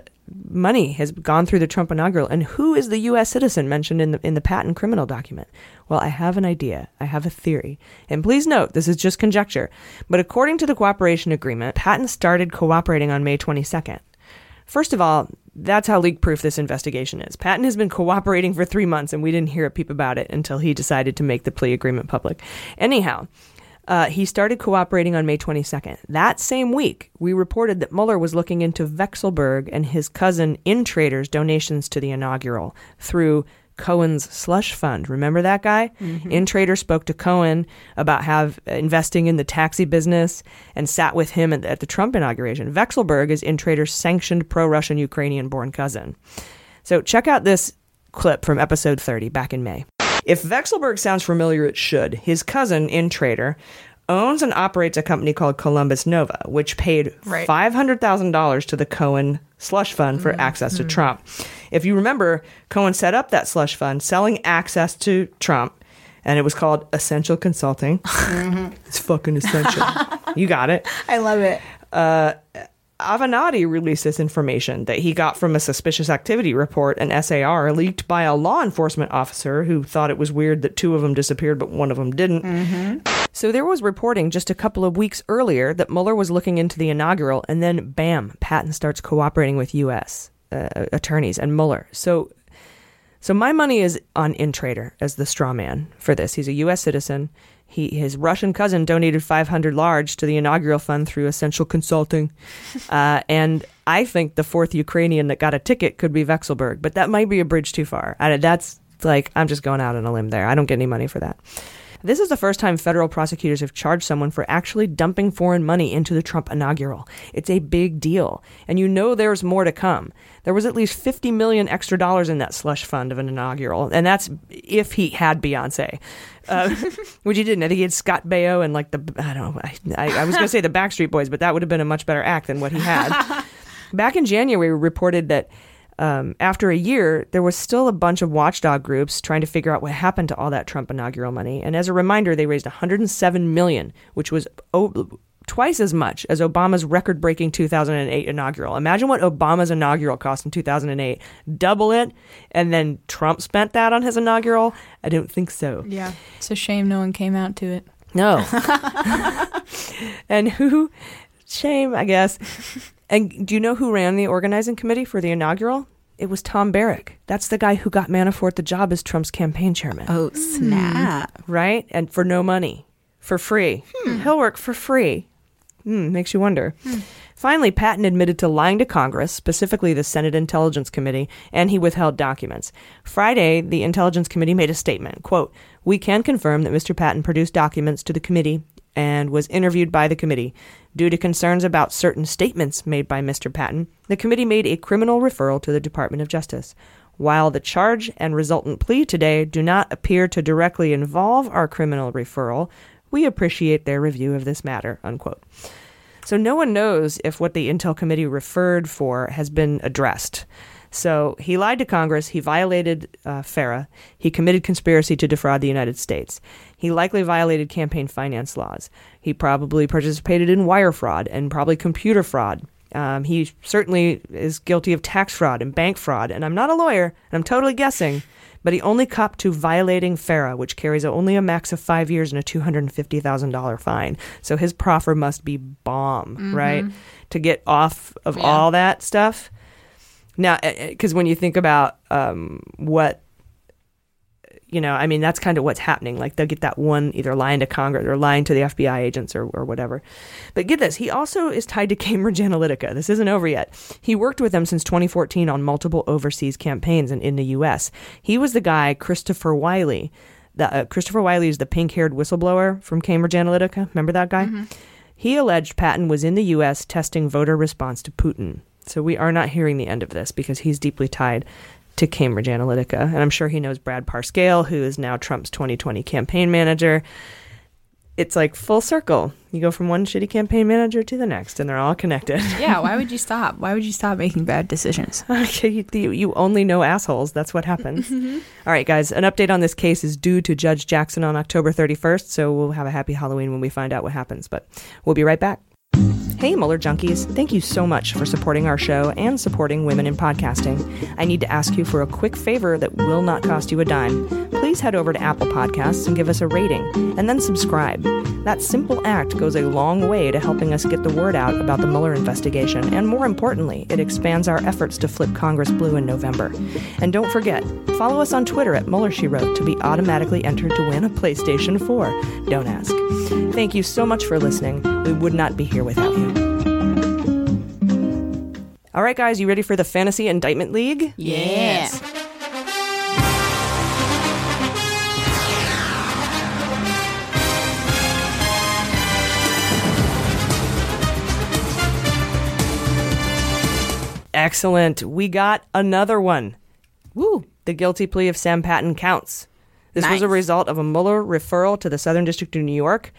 money has gone through the Trump inaugural, and who is the U.S. citizen mentioned in the in the Patten criminal document? Well, I have an idea. I have a theory, and please note this is just conjecture. But according to the cooperation agreement, Patten started cooperating on May twenty second. First of all, that's how leak proof this investigation is. Patten has been cooperating for three months, and we didn't hear a peep about it until he decided to make the plea agreement public. Anyhow, uh, he started cooperating on May 22nd. That same week, we reported that Mueller was looking into Vekselberg and his cousin Intrater's donations to the inaugural through Cohen's slush fund. Remember that guy? Mhm. Intrater spoke to Cohen about have investing in the taxi business and sat with him at, at the Trump inauguration. Vekselberg is Intrater's sanctioned pro-Russian Ukrainian-born cousin. So check out this clip from episode 30 back in May. If Vekselberg sounds familiar, it should. His cousin, Intrater owns and operates a company called Columbus Nova, which paid Right. $500,000 to the Cohen slush fund for mm-hmm. access to mm-hmm. Trump. If you remember, Cohen set up that slush fund selling access to Trump, and it was called Essential Consulting. [LAUGHS] Mm-hmm. It's fucking essential. [LAUGHS] you got it. I love it. Uh, Avenatti released this information that he got from a suspicious activity report, an SAR, leaked by a law enforcement officer who thought it was weird that two of them disappeared, but one of them didn't. So there was reporting just a couple of weeks earlier that Mueller was looking into the inaugural, and then bam, Patten starts cooperating with U.S. Uh, attorneys and Mueller. So, so my money is on Intrater as the straw man for this. He's a U.S. citizen. He his Russian cousin donated 500 large to the inaugural fund through Essential Consulting, [LAUGHS] uh, and I think the fourth Ukrainian that got a ticket could be Vekselberg, but that might be a bridge too far. I, that's like I'm just going out on a limb there. I don't get any money for that. This is the first time federal prosecutors have charged someone for actually dumping foreign money into the Trump inaugural. It's a big deal, and you know there's more to come. There was at least 50 million extra dollars in that slush fund of an inaugural, and that's if he had Beyonce, uh, [LAUGHS] which he didn't. I think he had Scott Baio and like the I don't know. I, I, I was going to say the [LAUGHS] Backstreet Boys, but that would have been a much better act than what he had. [LAUGHS] Back in January, we reported that um, after a year, there was still a bunch of watchdog groups trying to figure out what happened to all that Trump inaugural money. And as a reminder, they raised 107 million, which was o- twice as much as Obama's record-breaking 2008 inaugural. Imagine what Obama's inaugural cost in 2008. Double it, and then Trump spent that on his inaugural. I don't think so. Yeah. It's a shame no one came out to it. No. [LAUGHS] [LAUGHS] and who? Shame, I guess. And do you know who ran the organizing committee for the inaugural? It was Tom Barrack. That's the guy who got Manafort the job as Trump's campaign chairman. Oh, hmm. snap. Right? And for no money, for free. Hmm. He'll work for free. Hmm, makes you wonder. Hmm. Finally, Patten admitted to lying to Congress, specifically the Senate Intelligence Committee, and he withheld documents. Friday, the Intelligence Committee made a statement, quote, "We can confirm that Mr. Patten produced documents to the committee and was interviewed by the committee. Due to concerns about certain statements made by Mr. Patten, the committee made a criminal referral to the Department of Justice. While the charge and resultant plea today do not appear to directly involve our criminal referral, we appreciate their review of this matter." Unquote. So no one knows if what the Intel Committee referred for has been addressed. So he lied to Congress. He violated uh, FARA. He committed conspiracy to defraud the United States. He likely violated campaign finance laws. He probably participated in wire fraud and probably computer fraud. Um, he certainly is guilty of tax fraud and bank fraud. And I'm not a lawyer, and I'm totally guessing, but he only copped to violating FARA, which carries only a max of five years and a $250,000 fine. So his proffer must be bomb, Mhm. right? To get off of Yeah. all that stuff. Now, because when you think about um, what, you know, I mean, that's kind of what's happening. Like they'll get that one either lying to Congress or lying to the FBI agents or, or whatever. But get this, he also is tied to Cambridge [LAUGHS] Analytica. This isn't over yet. He worked with them since 2014 on multiple overseas campaigns in, in the U.S. He was the guy, Christopher Wylie. The, uh, Christopher Wylie is the pink haired whistleblower from Cambridge Analytica. Remember that guy? He alleged Patten was in the U.S. testing voter response to Putin. So we are not hearing the end of this because he's deeply tied to Cambridge Analytica. And I'm sure he knows Brad Parscale, who is now Trump's 2020 campaign manager. It's like full circle. You go from one shitty campaign manager to the next, and they're all connected. [LAUGHS] Yeah, why would you stop? Why would you stop making bad decisions? [LAUGHS] okay, you, you only know assholes. That's what happens. [LAUGHS] Mm-hmm. All right, guys, an update on this case is due to Judge Jackson on October 31st, so we'll have a happy Halloween when we find out what happens. But we'll be right back. Hey, Mueller Junkies. Thank you so much for supporting our show and supporting women in podcasting. I need to ask you for a quick favor that will not cost you a dime. Please head over to Apple Podcasts and give us a rating, and then subscribe. That simple act goes a long way to helping us get the word out about the Mueller investigation, and more importantly, it expands our efforts to flip Congress blue in November. And don't forget, follow us on Twitter at Mueller She Wrote to be automatically entered to win a PlayStation 4. Don't ask. Thank you so much for listening. We would not be here without you. All right, guys, you ready for the Fantasy Indictment League? Yes. Excellent. We got another one. Woo! The guilty plea of Sam Patten counts. This was a result of a Mueller referral to the Southern District of New York.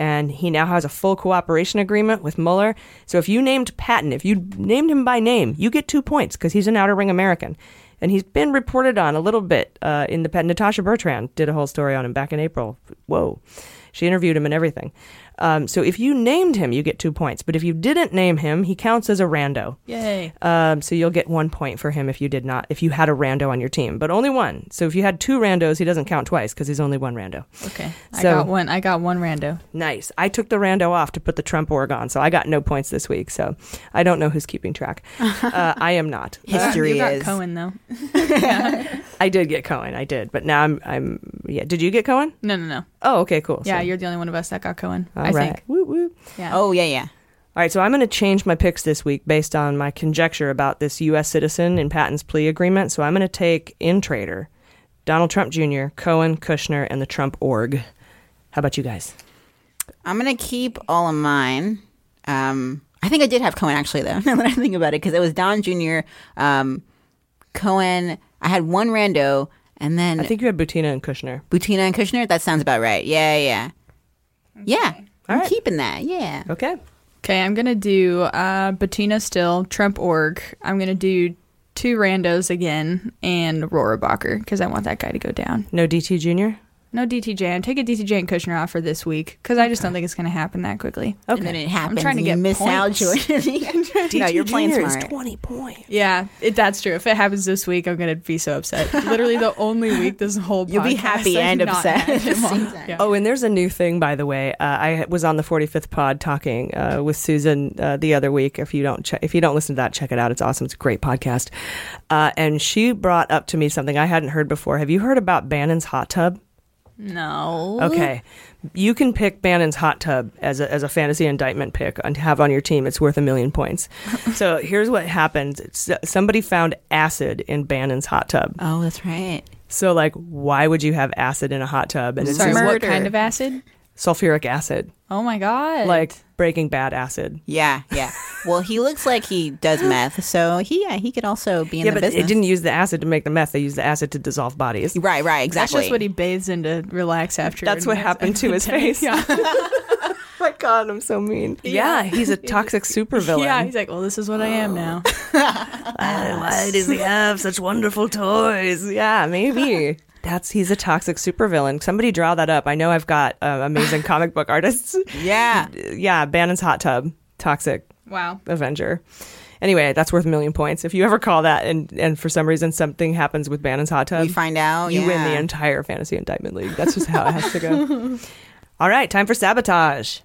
And he now has a full cooperation agreement with Mueller. So if you named Patten, if you named him by name, you get two points because he's an Outer Ring American. And he's been reported on a little bit uh, in the Natasha Bertrand did a whole story on him back in April. Whoa. She interviewed him and everything. Um, so if you named him, you get two points. But if you didn't name him, he counts as a rando. Yay. Um, so you'll get one point for him if you did not, if you had a rando on your team, but only one. So if you had two randos, he doesn't count twice because he's only one rando. Okay. I So- got one. I got one rando. Nice. I took the rando off to put the Trump org on, so I got no points this week. So I don't know who's keeping track. [LAUGHS] Uh, I am not. History you got Cohen though. [LAUGHS] I did get Cohen. I did, but now I'm. I'm. Yeah. Did you get Cohen? No, no, no. Oh, okay, cool. Yeah, So- you're the only one of us that got Cohen. All I right. think. Woo woo. Yeah. Oh yeah, yeah. All right, so I'm going to change my picks this week based on my conjecture about this U.S. citizen in Patten's plea agreement. So I'm going to take Intrater Donald Trump Jr., Cohen, Kushner, and the Trump org. How about you guys? I'm gonna keep all of mine. Um, I think I did have Cohen actually, though. [LAUGHS] Now that I think about it, because it was Don Jr., um, Cohen. I had one rando, and then I think you had Butina and Kushner. Butina and Kushner. That sounds about right. Yeah, yeah, yeah. I'm keeping that. Yeah. Okay. Okay, I'm gonna do uh, Butina still Trump org. I'm gonna do two randos again and Rohrabacher because I want that guy to go down. No DT Jr. No DTJ. I'm taking DTJ and Kushner off for this week because I just don't think it's gonna happen that quickly. Okay. And then it happens. I'm trying to get you miss points. out, Jordan. [LAUGHS] [LAUGHS] no, you're playing Jr. is smart. 20 points. Yeah, it, that's true. If it happens this week, I'm gonna be so upset. [LAUGHS] Literally the only week this whole You'll be happy I've and upset had at the him on. same time. Yeah. Oh, and there's a new thing, by the way. Uh, I was on the 45th pod talking uh, with Susan uh, the other week. If you don't, che- if you don't listen to that, check it out. It's awesome. It's a great podcast. Uh, and she brought up to me something I hadn't heard before. Have you heard about Bannon's hot tub? No. Okay, you can pick Bannon's hot tub as a, as a fantasy indictment pick and have on your team. It's worth a million points. [LAUGHS] so here's what happened: S- somebody found acid in Bannon's hot tub. Oh, that's right. So like, why would you have acid in a hot tub? And Sorry, just what kind of acid? Sulfuric acid, Oh my god. like Breaking Bad acid. Yeah, yeah. Well, he looks like he does meth, so he yeah, he could also be in yeah, the but business. it didn't use the acid to make the meth. They used the acid to dissolve bodies. Right, right, exactly. That's just what he bathes in to relax after. That's what happened to his face. Yeah. [LAUGHS] [LAUGHS] my God, I'm so mean. Yeah, Yeah. he's a [LAUGHS] toxic supervillain. yeah, he's like, well, this is what I am now. why, why does he have such wonderful toys? Yeah, maybe. That's he's a toxic supervillain. Somebody draw that up. I know I've got uh, amazing [LAUGHS] comic book artists. yeah. Yeah, Bannon's hot tub, toxic Wow. Avenger. Anyway, that's worth a million points. If you ever call that and and for some reason something happens with Bannon's hot tub, We find out. you win the entire fantasy indictment league. That's just how it has to go. [LAUGHS] All right, time for sabotage.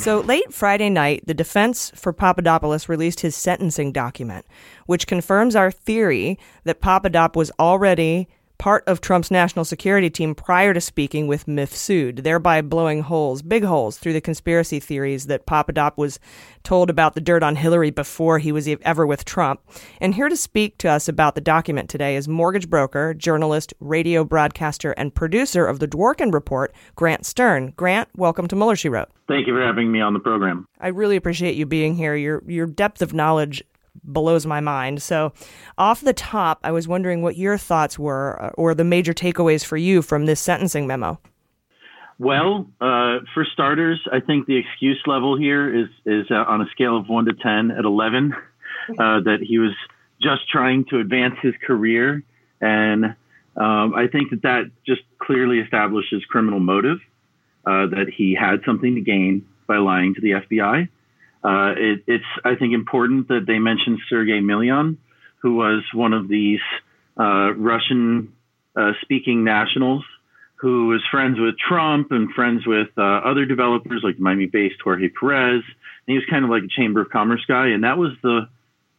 Mm-hmm. So late Friday night, the defense for Papadopoulos released his sentencing document, which confirms our theory that Papadop was already part of Trump's national security team prior to speaking with Mifsud, thereby blowing holes, big holes, through the conspiracy theories that Papadop was told about the dirt on Hillary before he was ever with Trump. And here to speak to us about the document today is mortgage broker, journalist, radio broadcaster, and producer of the Dworkin Report, Grant Stern. Grant, welcome to Mueller, She Wrote. Thank you for having me on the program. I really appreciate you being here. Your your depth of knowledge blows my mind. So, off the top, I was wondering what your thoughts were, uh, or the major takeaways for you from this sentencing memo. Well, uh, for starters, I think the excuse level here is is uh, on a scale of one to ten at eleven. Uh, that he was just trying to advance his career, and um, I think that that just clearly establishes criminal motive. Uh, that he had something to gain by lying to the FBI. Uh, it, it's, I think, important that they mention Sergei Millian, who was one of these uh, Russian uh, speaking nationals who was friends with Trump and friends with uh, other developers like Miami based Jorge Perez. And he was kind of like a Chamber of Commerce guy. And that was the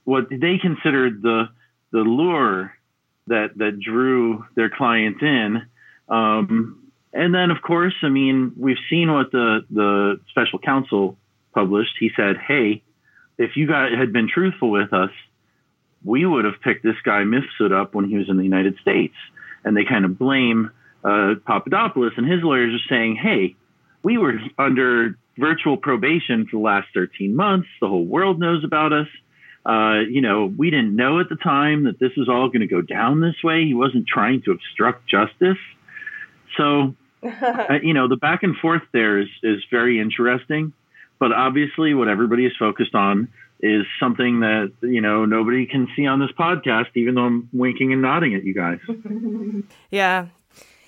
what they considered the the lure that that drew their clients in. Um, and then, of course, I mean, we've seen what the the special counsel published. He said, "Hey, if you guys had been truthful with us, we would have picked this guy Mifsud up when he was in the United States." And they kind of blame uh, Papadopoulos, and his lawyers are saying, "Hey, we were under virtual probation for the last 13 months. The whole world knows about us. Uh, you know, we didn't know at the time that this was all going to go down this way. He wasn't trying to obstruct justice. So, [LAUGHS] uh, you know, the back and forth there is, is very interesting. But obviously, what everybody is focused on is something that, you know, nobody can see on this podcast, even though I'm winking and nodding at you guys. [LAUGHS] yeah.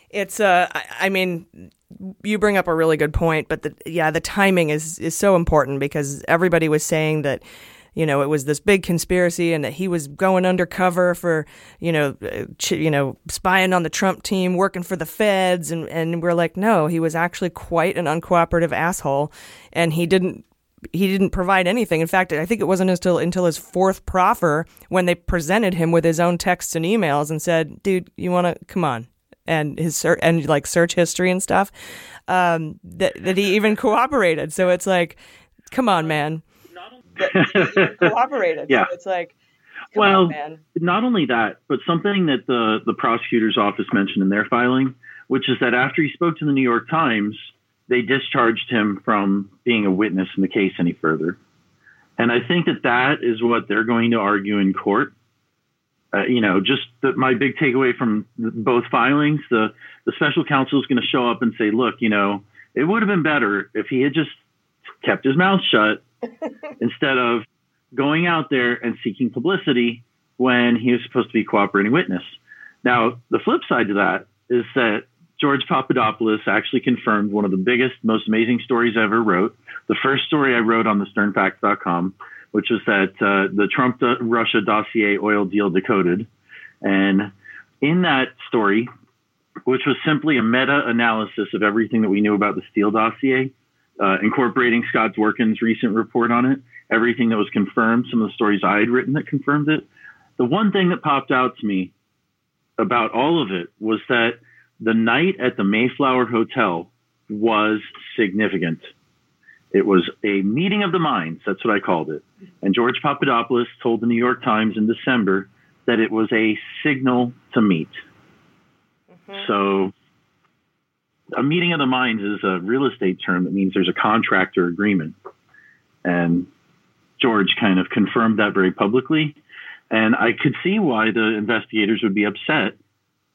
It's, uh, I, I mean, you bring up a really good point, but the, yeah, the timing is, is so important because everybody was saying that you know, it was this big conspiracy and that he was going undercover for, you know, uh, ch- you know, spying on the Trump team, working for the feds. And, and we're like, no, he was actually quite an uncooperative asshole. And he didn't he didn't provide anything. In fact, I think it wasn't until until his fourth proffer when they presented him with his own texts and emails and said, "Dude, you want to come on?" and his and like search history and stuff um, that that he even cooperated. So it's like, come on, man [LAUGHS] cooperated. yeah. So it's like, well, on, not only that, but something that the the prosecutor's office mentioned in their filing, which is that after he spoke to the New York Times, they discharged him from being a witness in the case any further. And I think that that is what they're going to argue in court. Uh, you know, just the, my big takeaway from both filings, the the special counsel is going to show up and say, look, you know, it would have been better if he had just kept his mouth shut instead of going out there and seeking publicity when he was supposed to be a cooperating witness. Now, the flip side to that is that George Papadopoulos actually confirmed one of the biggest, most amazing stories I ever wrote. The first story I wrote on the sternfacts.com, which was that uh, the Trump Russia dossier oil deal decoded. And in that story, which was simply a meta analysis of everything that we knew about the Steele dossier, uh, incorporating Scott Dworkin's recent report on it, everything that was confirmed, some of the stories I had written that confirmed it. The one thing that popped out to me about all of it was that the night at the Mayflower Hotel was significant. It was a meeting of the minds. That's what I called it. And George Papadopoulos told the New York Times in December that it was a signal to meet. Mm-hmm. So a meeting of the minds is a real estate term that means there's a contract or agreement. And George kind of confirmed that very publicly. And I could see why the investigators would be upset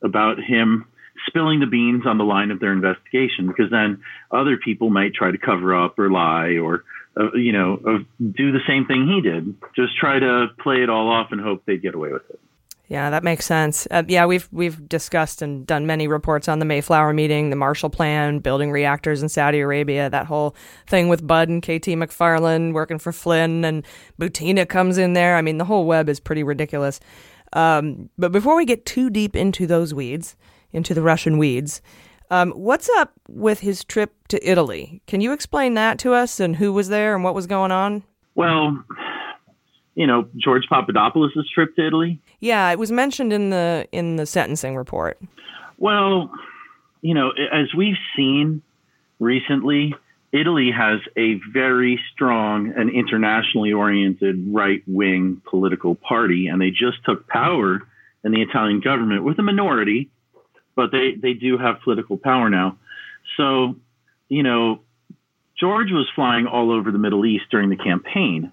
about him spilling the beans on the line of their investigation, because then other people might try to cover up or lie or, uh, you know, uh, do the same thing he did. Just try to play it all off and hope they'd get away with it. Yeah, that makes sense. Uh, yeah, we've we've discussed and done many reports on the Mayflower meeting, the Marshall Plan, building reactors in Saudi Arabia, that whole thing with Bud and KT McFarland working for Flynn, and Butina comes in there. I mean, the whole web is pretty ridiculous. Um, but before we get too deep into those weeds, into the Russian weeds, um, what's up with his trip to Italy? Can you explain that to us and who was there and what was going on? Well, you know, George Papadopoulos' trip to Italy. Yeah, it was mentioned in the in the sentencing report. Well, you know, as we've seen recently, Italy has a very strong and internationally oriented right wing political party, and they just took power in the Italian government with a minority, but they, they do have political power now. So, you know, George was flying all over the Middle East during the campaign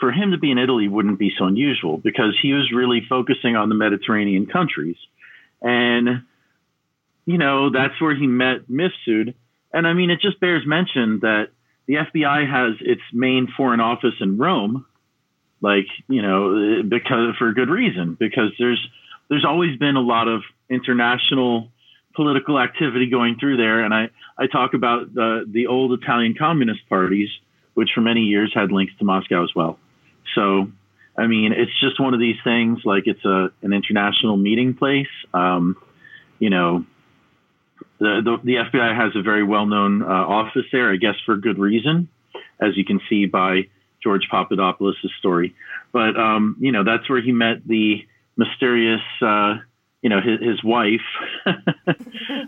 for him to be in Italy wouldn't be so unusual because he was really focusing on the Mediterranean countries. And, you know, that's where he met Mifsud. And I mean, it just bears mention that the FBI has its main foreign office in Rome, like, you know, because for good reason, because there's, there's always been a lot of international political activity going through there. And I, I talk about the, the old Italian communist parties, which for many years had links to Moscow as well. So, I mean, it's just one of these things. Like it's a an international meeting place. Um, you know, the, the, the FBI has a very well known uh, office there, I guess for good reason, as you can see by George Papadopoulos' story. But um, you know, that's where he met the mysterious. Uh, you know, his, his wife. [LAUGHS] uh,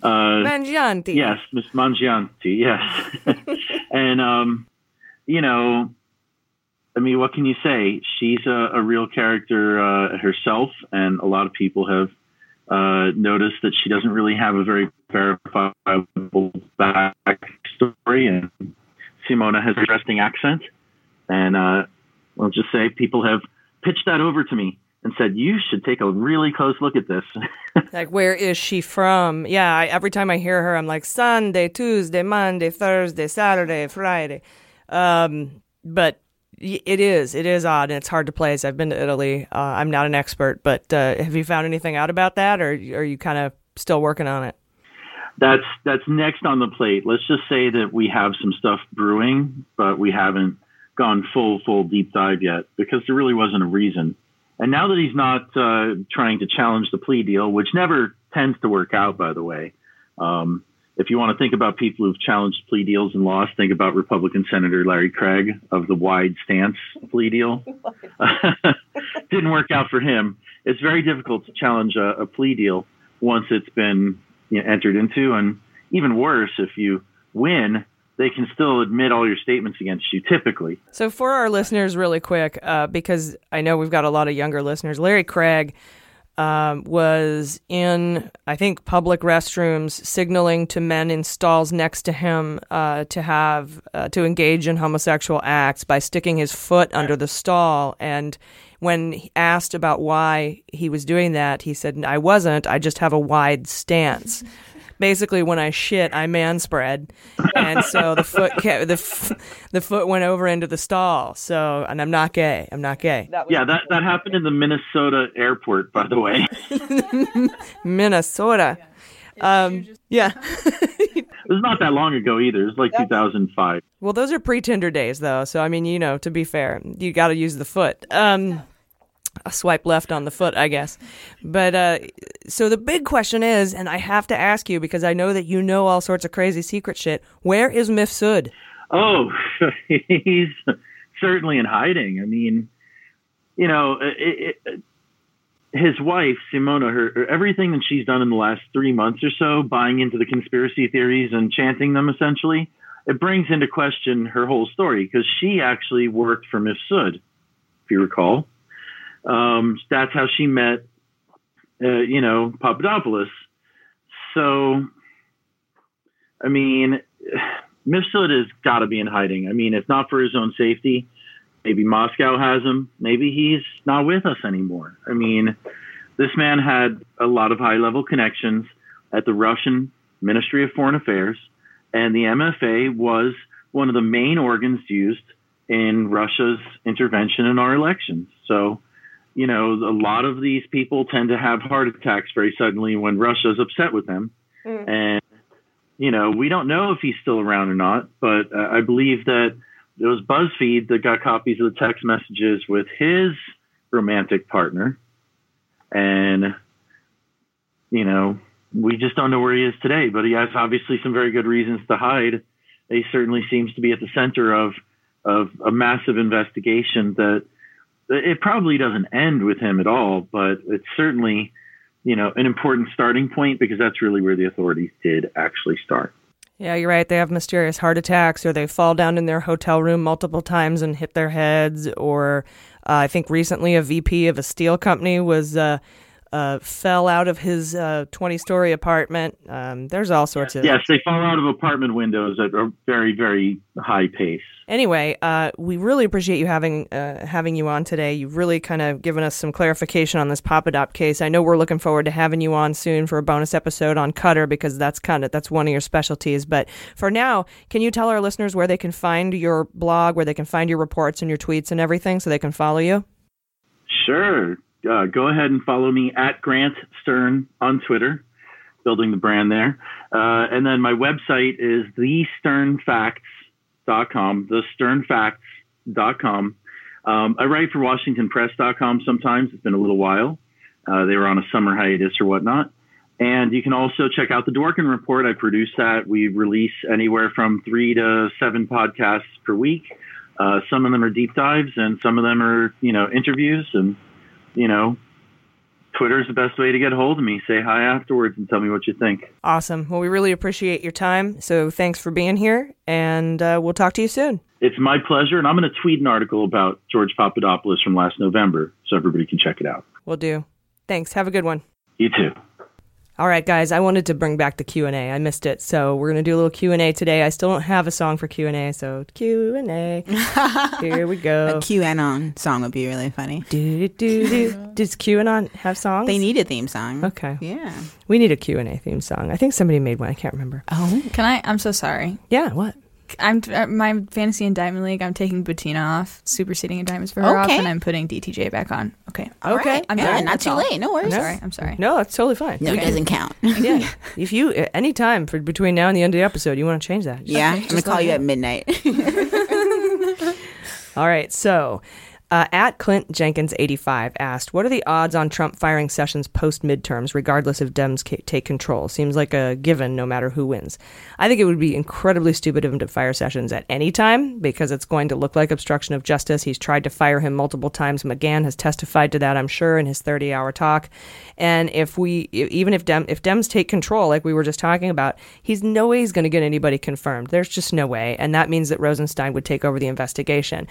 Mangiante. Yes, Miss Mangiante, yes. [LAUGHS] and, um, you know, I mean, what can you say? She's a, a real character uh, herself, and a lot of people have uh, noticed that she doesn't really have a very verifiable backstory, and Simona has an interesting accent. And uh, I'll just say people have pitched that over to me and said, "You should take a really close look at this." [LAUGHS] like, where is she from? Yeah, I, every time I hear her, I'm like Sunday, Tuesday, Monday, Thursday, Saturday, Friday. Um, but it is, it is odd, and it's hard to place. I've been to Italy. Uh, I'm not an expert, but uh, have you found anything out about that, or are you kind of still working on it? That's that's next on the plate. Let's just say that we have some stuff brewing, but we haven't gone full full deep dive yet because there really wasn't a reason. And now that he's not uh, trying to challenge the plea deal, which never tends to work out, by the way, um, if you want to think about people who've challenged plea deals and lost, think about Republican Senator Larry Craig of the wide stance plea deal. [LAUGHS] [LAUGHS] Didn't work out for him. It's very difficult to challenge a, a plea deal once it's been you know, entered into, and even worse, if you win, they can still admit all your statements against you typically. So, for our listeners, really quick, uh, because I know we've got a lot of younger listeners, Larry Craig um, was in, I think, public restrooms signaling to men in stalls next to him uh, to have uh, to engage in homosexual acts by sticking his foot under the stall. And when asked about why he was doing that, he said, "I wasn't. I just have a wide stance." [LAUGHS] basically when I shit, I man spread, and so the foot kept, the f- the foot went over into the stall. So, and I'm not gay. I'm not gay. That yeah, that that happened in the Minnesota airport, by the way. [LAUGHS] Minnesota. Um, yeah. [LAUGHS] it was not that long ago either. It was like 2005. Well, those are pre-Tinder days, though. So I mean, you know, to be fair, you got to use the foot. Um, a swipe left on the foot, I guess. But uh, so the big question is, and I have to ask you because I know that you know all sorts of crazy secret shit. Where is Mifsud? Oh, [LAUGHS] he's certainly in hiding. I mean, you know, it, it, his wife Simona, her, everything that she's done in the last three months or so, buying into the conspiracy theories and chanting them, essentially, it brings into question her whole story because she actually worked for Mifsud, if you recall. Um, that's how she met, uh, you know, Papadopoulos. So, I mean, [SIGHS] Mifsud has got to be in hiding. I mean, if not for his own safety, maybe Moscow has him. Maybe he's not with us anymore. I mean, this man had a lot of high level connections at the Russian Ministry of Foreign Affairs, and the MFA was one of the main organs used in Russia's intervention in our elections. So, you know, a lot of these people tend to have heart attacks very suddenly when Russia's upset with them. Mm. And, you know, we don't know if he's still around or not, but uh, I believe that it was BuzzFeed that got copies of the text messages with his romantic partner. And, you know, we just don't know where he is today, but he has obviously some very good reasons to hide. He certainly seems to be at the center of, of a massive investigation that it probably doesn't end with him at all, but it's certainly, you know, an important starting point because that's really where the authorities did actually start. Yeah, you're right. They have mysterious heart attacks, or they fall down in their hotel room multiple times and hit their heads. Or uh, I think recently a VP of a steel company was uh, uh, fell out of his 20 uh, story apartment. Um, there's all sorts of. Yes, they fall out of apartment windows at a very, very high pace. Anyway, uh, we really appreciate you having uh, having you on today. You've really kind of given us some clarification on this Papadop case. I know we're looking forward to having you on soon for a bonus episode on Qatar because that's kind of that's one of your specialties. But for now, can you tell our listeners where they can find your blog, where they can find your reports and your tweets and everything, so they can follow you? Sure uh, go ahead and follow me at Grant Stern on Twitter, building the brand there. Uh, and then my website is thesternfacts.com, thesternfacts.com. Um, I write for WashingtonPress.com sometimes. It's been a little while. Uh, they were on a summer hiatus or whatnot. And you can also check out the Dworkin Report. I produce that. We release anywhere from three to seven podcasts per week. Uh, some of them are deep dives, and some of them are, you know, interviews. And you know, Twitter is the best way to get a hold of me. Say hi afterwards and tell me what you think. Awesome. Well, we really appreciate your time. So thanks for being here, and uh, we'll talk to you soon. It's my pleasure, and I'm going to tweet an article about George Papadopoulos from last November so everybody can check it out. We'll do. Thanks. Have a good one. You too. All right, guys, I wanted to bring back the Q&A. I missed it. So we're going to do a little Q&A today. I still don't have a song for Q&A, so Q&A. [LAUGHS] Here we go. A QAnon song would be really funny. Do, do, do, do. Does QAnon have songs? They need a theme song. Okay. Yeah. We need a Q&A theme song. I think somebody made one. I can't remember. Oh. Can I? I'm so sorry. Yeah, what? I'm uh, my fantasy indictment league. I'm taking Butina off, superseding indictments for her off, Okay. and I'm putting DTJ back on. Okay. All Okay. right. I'm Yeah, sorry. not That's too all. late. No worries. I'm sorry. I'm sorry. No, it's totally fine. No, it doesn't count. yeah. [LAUGHS] If you, any time for between now and the end of the episode, you want to change that. just- Yeah, I'm gonna call you at midnight. [LAUGHS] [LAUGHS] All right, so uh, at Clint Jenkins 85 asked, "What are the odds on Trump firing Sessions post midterms, regardless if Dems ca- take control? Seems like a given, no matter who wins. I think it would be incredibly stupid of him to fire Sessions at any time because it's going to look like obstruction of justice. He's tried to fire him multiple times. McGahn has testified to that, I'm sure, in his 30-hour talk. And if we, even if Dem, if Dems take control, like we were just talking about, he's no way he's going to get anybody confirmed. There's just no way, and that means that Rosenstein would take over the investigation."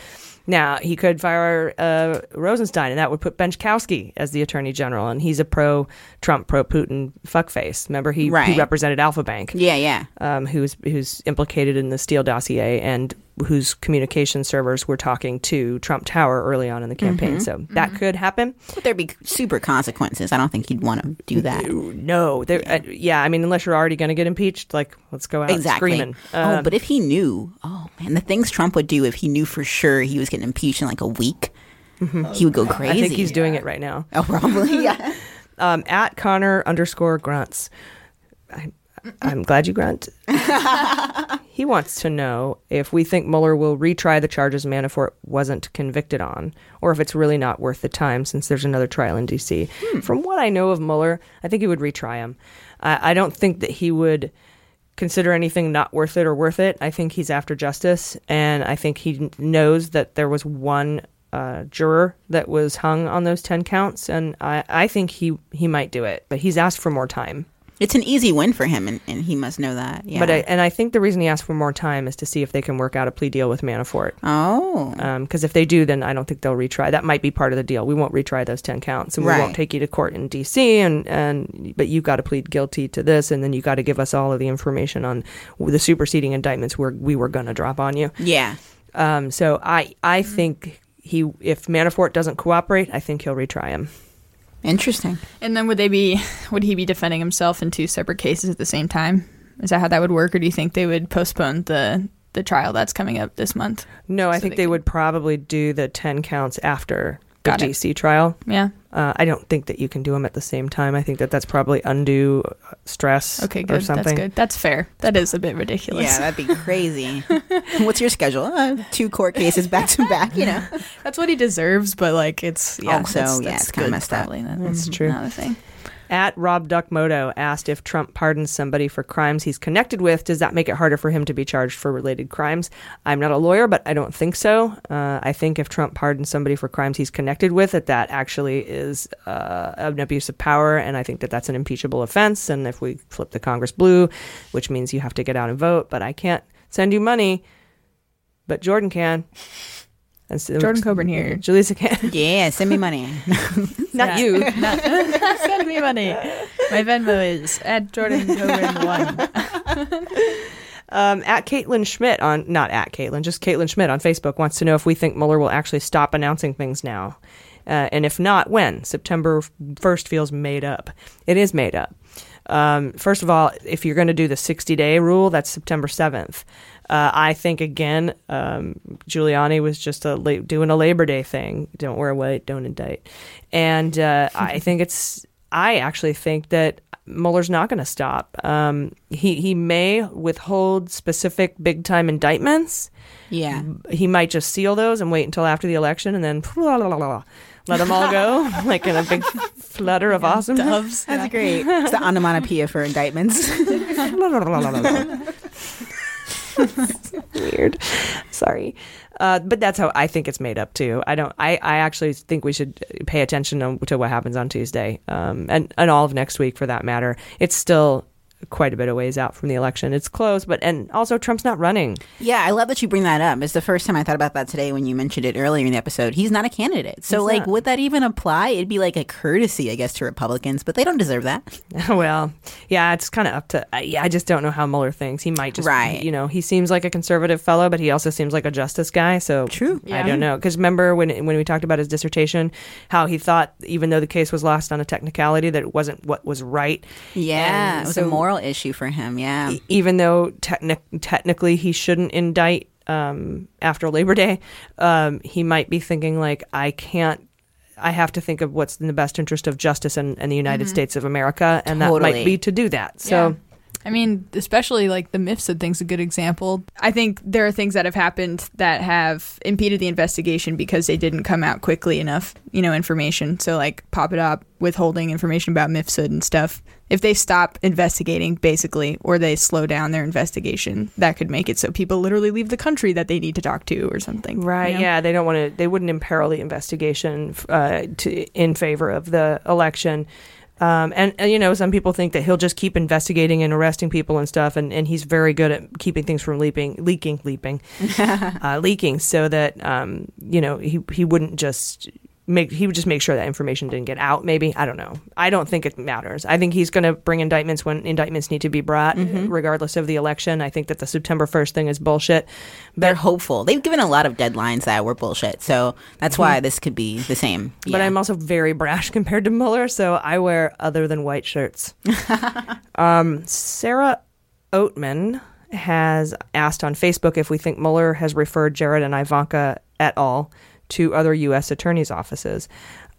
Now, he could fire uh, Rosenstein, and that would put Benczkowski as the attorney general, and he's a pro Trump, pro Putin fuckface. Remember, he, Right. he represented Alfa Bank. Yeah, yeah. Um, who's who's implicated in the Steele dossier and whose communication servers were talking to Trump Tower early on in the campaign. Mhm. So that could happen. But there'd be super consequences? I don't think he'd want to do that. No, there. Yeah. Uh, yeah, I mean, unless you're already going to get impeached, like let's go out Exactly. screaming. oh, Um, but if he knew, oh man, the things Trump would do if he knew for sure he was getting impeached in like a week, he would go crazy. I think he's doing it right now. Oh, probably. [LAUGHS] Yeah. [LAUGHS] um, at Connor underscore grunts. I, I'm glad you grunt. [LAUGHS] he wants to know if we think Mueller will retry the charges Manafort wasn't convicted on, or if it's really not worth the time since there's another trial in D.C. From what I know of Mueller, I think he would retry him. I, I don't think that he would consider anything not worth it or worth it. I think he's after justice, and I think he knows that there was one uh, juror that was hung on those ten counts, and I, I think he he might do it, but he's asked for more time. It's an easy win for him, and, and he must know that. Yeah. But I, and I think the reason he asked for more time is to see if they can work out a plea deal with Manafort. oh, Because if they do, then I don't think they'll retry. That might be part of the deal. We won't retry those ten counts, and we Right. won't take you to court in D.C. and and but you got to plead guilty to this, and then you got to give us all of the information on the superseding indictments where we were going to drop on you. yeah. Um, so I I think he if Manafort doesn't cooperate, I think he'll retry him. Interesting. And then would they be? Would he be defending himself in two separate cases at the same time? Is that how that would work, or do you think they would postpone the the trial that's coming up this month? No, I So think they they would probably do the ten counts after the Got it. DC trial. Yeah. Uh, I don't think that you can do them at the same time. I think that that's probably undue uh, stress Okay, or good. something. That's good. That's fair. That is a bit ridiculous. Yeah, that'd be [LAUGHS] crazy. What's your schedule? Uh, two court cases back to back. You know. That's what he deserves, but like it's yeah. Also, that's- yeah, that's it's kinda messed up. probably. That- That's that's true. Not a thing. At Rob Duckmoto asked if Trump pardons somebody for crimes he's connected with, does that make it harder for him to be charged for related crimes? I'm not a lawyer, but I don't think so. Uh, I think if Trump pardons somebody for crimes he's connected with, that that actually is uh, an abuse of power, and I think that that's an impeachable offense. And if we flip the Congress blue, which means you have to get out and vote, but I can't send you money, but Jordan can. And so, Jordan Coburn here. Jaleesa can. [LAUGHS] Yeah, send me money. [LAUGHS] Not you. [LAUGHS] Not- Send me money. My Venmo is at Jordan Coburn one. Um, at Caitlin Schmidt on not at Caitlin, just Caitlin Schmidt on Facebook wants to know if we think Mueller will actually stop announcing things now, uh, and if not, when. September first feels made up. It is made up. Um, first of all, if you're going to do the 60 day rule, that's September 7th. Uh, I think again, um, Giuliani was just a la- doing a Labor Day thing. Don't wear white, don't indict, and uh, [LAUGHS] I think it's. I actually think that Mueller's not going to stop. Um, he he may withhold specific big time indictments. Yeah. He might just seal those and wait until after the election and then [LAUGHS] let them all go [LAUGHS] like in a big flutter of awesome Doves. That's great. It's the onomatopoeia for indictments. [LAUGHS] Weird. Sorry. Uh, but that's how I think it's made up too. I don't. I, I actually think we should pay attention to, to what happens on Tuesday, um, and and all of next week for that matter. It's still quite a bit of ways out from the election. It's close, but and also Trump's not running. Yeah, I love that you bring that up. It's the first time I thought about that today when you mentioned it earlier in the episode. He's not a candidate. So, He's like, not. would that even apply? It'd be like a courtesy, I guess, to Republicans, but they don't deserve that. [LAUGHS] well, yeah, it's kind of up to. I yeah, I just don't know how Mueller thinks. He might just, Right. You know, he seems like a conservative fellow, but he also seems like a justice guy. So true. I Yeah. don't know because remember when when we talked about his dissertation, how he thought even though the case was lost on a technicality, that it wasn't what was right. Yeah, And it was so a moral issue for him. Yeah. even though technic- technically he shouldn't indict um, after Labor Day, um, he might be thinking like, I can't. I have to think of what's in the best interest of justice and, and the United Mhm. States of America, and that might be to do that. So. Yeah. I mean, especially like the Mifsud thing's a good example. I think there are things that have happened that have impeded the investigation because they didn't come out quickly enough, you know, information. So like pop it up, withholding information about Mifsud and stuff. If they stop investigating, basically, or they slow down their investigation, that could make it so people literally leave the country that they need to talk to or something. Right. you know? Yeah. They don't want to. They wouldn't imperil the investigation uh, to in favor of the election. Um, and, and, you know, some people think that he'll just keep investigating and arresting people and stuff, and, and he's very good at keeping things from leaping, leaking, leaping, [LAUGHS] uh, leaking, so that um, you know he he wouldn't just make he would just make sure that information didn't get out. Maybe I don't know. I don't think it matters. I think he's going to bring indictments when indictments need to be brought, Mhm. regardless of the election. I think that the September first thing is bullshit. They're hopeful. They've given a lot of deadlines that were bullshit. So that's why Mhm. this could be the same. But I'm also very brash [LAUGHS] compared to Mueller, so I wear other than white shirts. [LAUGHS] um, Sarah Oatman has asked on Facebook if we think Mueller has referred Jared and Ivanka at al. To other U.S. attorneys' offices.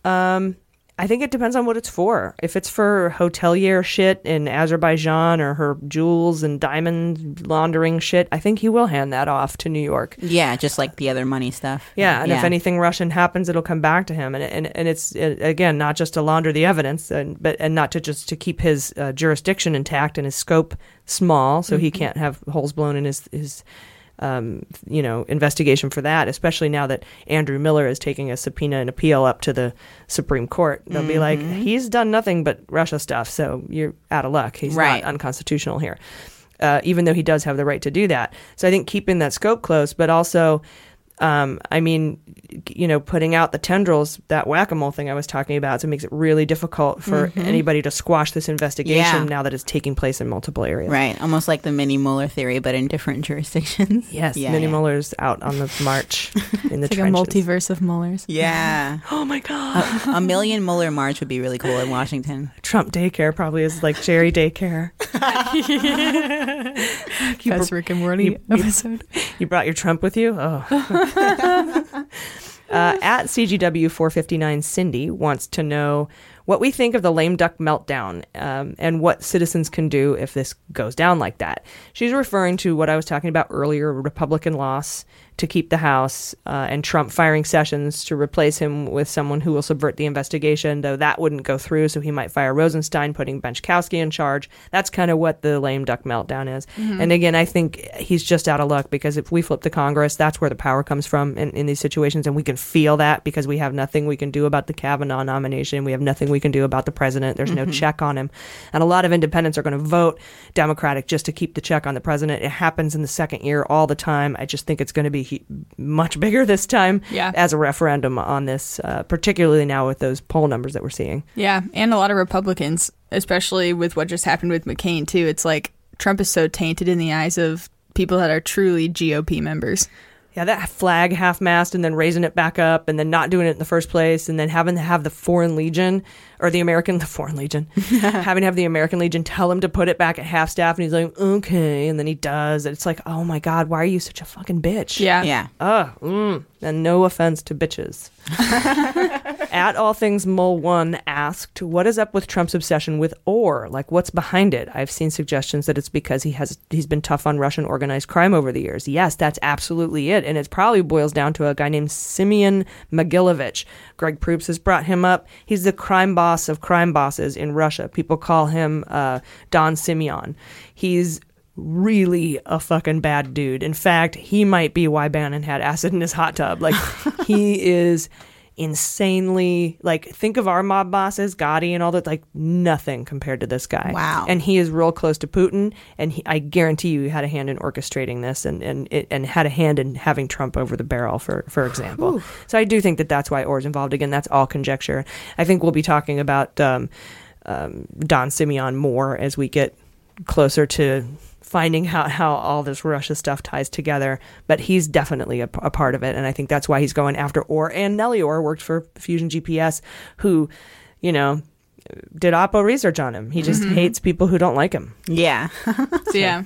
Um, I think it depends on what it's for. If it's for hotelier shit in Azerbaijan or her jewels and diamond laundering shit, I think he will hand that off to New York. Yeah, just like the other money stuff. Yeah, and Yeah. if anything Russian happens, it'll come back to him, and and and it's uh, again not just to launder the evidence, and but and not to just to keep his uh, jurisdiction intact and his scope small, so he Mhm. can't have holes blown in his his. Um, you know, investigation for that, especially now that Andrew Miller is taking a subpoena and appeal up to the Supreme Court. They'll be like, Mhm. he's done nothing but Russia stuff, so you're out of luck. He's Right. not unconstitutional here, uh, even though he does have the right to do that. So I think keeping that scope close, but also, um, I mean, you know, putting out the tendrils, that whack a mole thing I was talking about, so it makes it really difficult for Mhm. anybody to squash this investigation Yeah. now that it's taking place in multiple areas. Right, almost like the mini Mueller theory, but in different [LAUGHS] jurisdictions. Yes, yeah, Minnie yeah. Mueller's out on the march [LAUGHS] in the It's like a multiverse of Muellers. Yeah. [GASPS] oh my god. A, a million Mueller march would be really cool in Washington. [LAUGHS] Trump daycare probably is like Jerry daycare. You Best br- Rick and Morty you- you- episode. You brought your Trump with you? Oh. Uh, at CGW459, Cindy wants to know what we think of the lame duck meltdown um, and what citizens can do if this goes down like that. She's referring to what I was talking about earlier Republican loss to keep the House uh, and Trump firing Sessions to replace him with someone who will subvert the investigation, though that wouldn't go through, so he might fire Rosenstein, putting Benczkowski in charge. That's kind of what the lame duck meltdown is. Mhm. And again, I think he's just out of luck because if we flip the Congress, that's where the power comes from in, in these situations. And we can feel that because we have nothing we can do about the Kavanaugh nomination. We have nothing we can do about the president. There's no Mhm. check on him. And a lot of independents are going to vote Democratic just to keep the check on the president. It happens in the second year all the time. I just think it's going to be he- much bigger this time Yeah. as a referendum on this, uh, particularly now with those poll numbers that we're seeing. Yeah, and a lot of Republicans, especially with what just happened with McCain too. It's like Trump is so tainted in the eyes of people that are truly GOP members. Yeah, that flag half mast and then raising it back up and then not doing it in the first place and then having to have the Foreign Legion or the American, [LAUGHS] the Foreign Legion, [LAUGHS] having to have the American Legion tell him to put it back at half staff and he's like, okay. And then he does. And it's like, oh my God, why are you such a fucking bitch? Yeah. Yeah. Ugh. Mm. And no offense to bitches. [LAUGHS] At All Things Mole One asked, "What is up with Trump's obsession with Ohr? Like, what's behind it?" I've seen suggestions that it's because he has he's been tough on Russian organized crime over the years. Yes, that's absolutely it, and it probably boils down to a guy named Semion Mogilevich. Greg Proops has brought him up. He's the crime boss of crime bosses in Russia. People call him uh, Don Semion. He's really a fucking bad dude. In fact, he might be why Bannon had acid in his hot tub. Like he [LAUGHS] is insanely like think of our mob bosses, Gotti and all that, like nothing compared to this guy. Wow. And he is real close to Putin, and he, I guarantee you, he had a hand in orchestrating this, and and it, and had a hand in having Trump over the barrel, for for example. Whew. So I do think that that's why Ohr's involved. Again, that's all conjecture. I think we'll be talking about um, um, Don Semion more as we get closer to finding out how all this Russia stuff ties together. But he's definitely a, a part of it, and I think that's why he's going after Ohr. And Nellie Ohr worked for Fusion GPS, who, you know, did Oppo research on him. He just Mhm. hates people who don't like him. Yeah. [LAUGHS] So, yeah.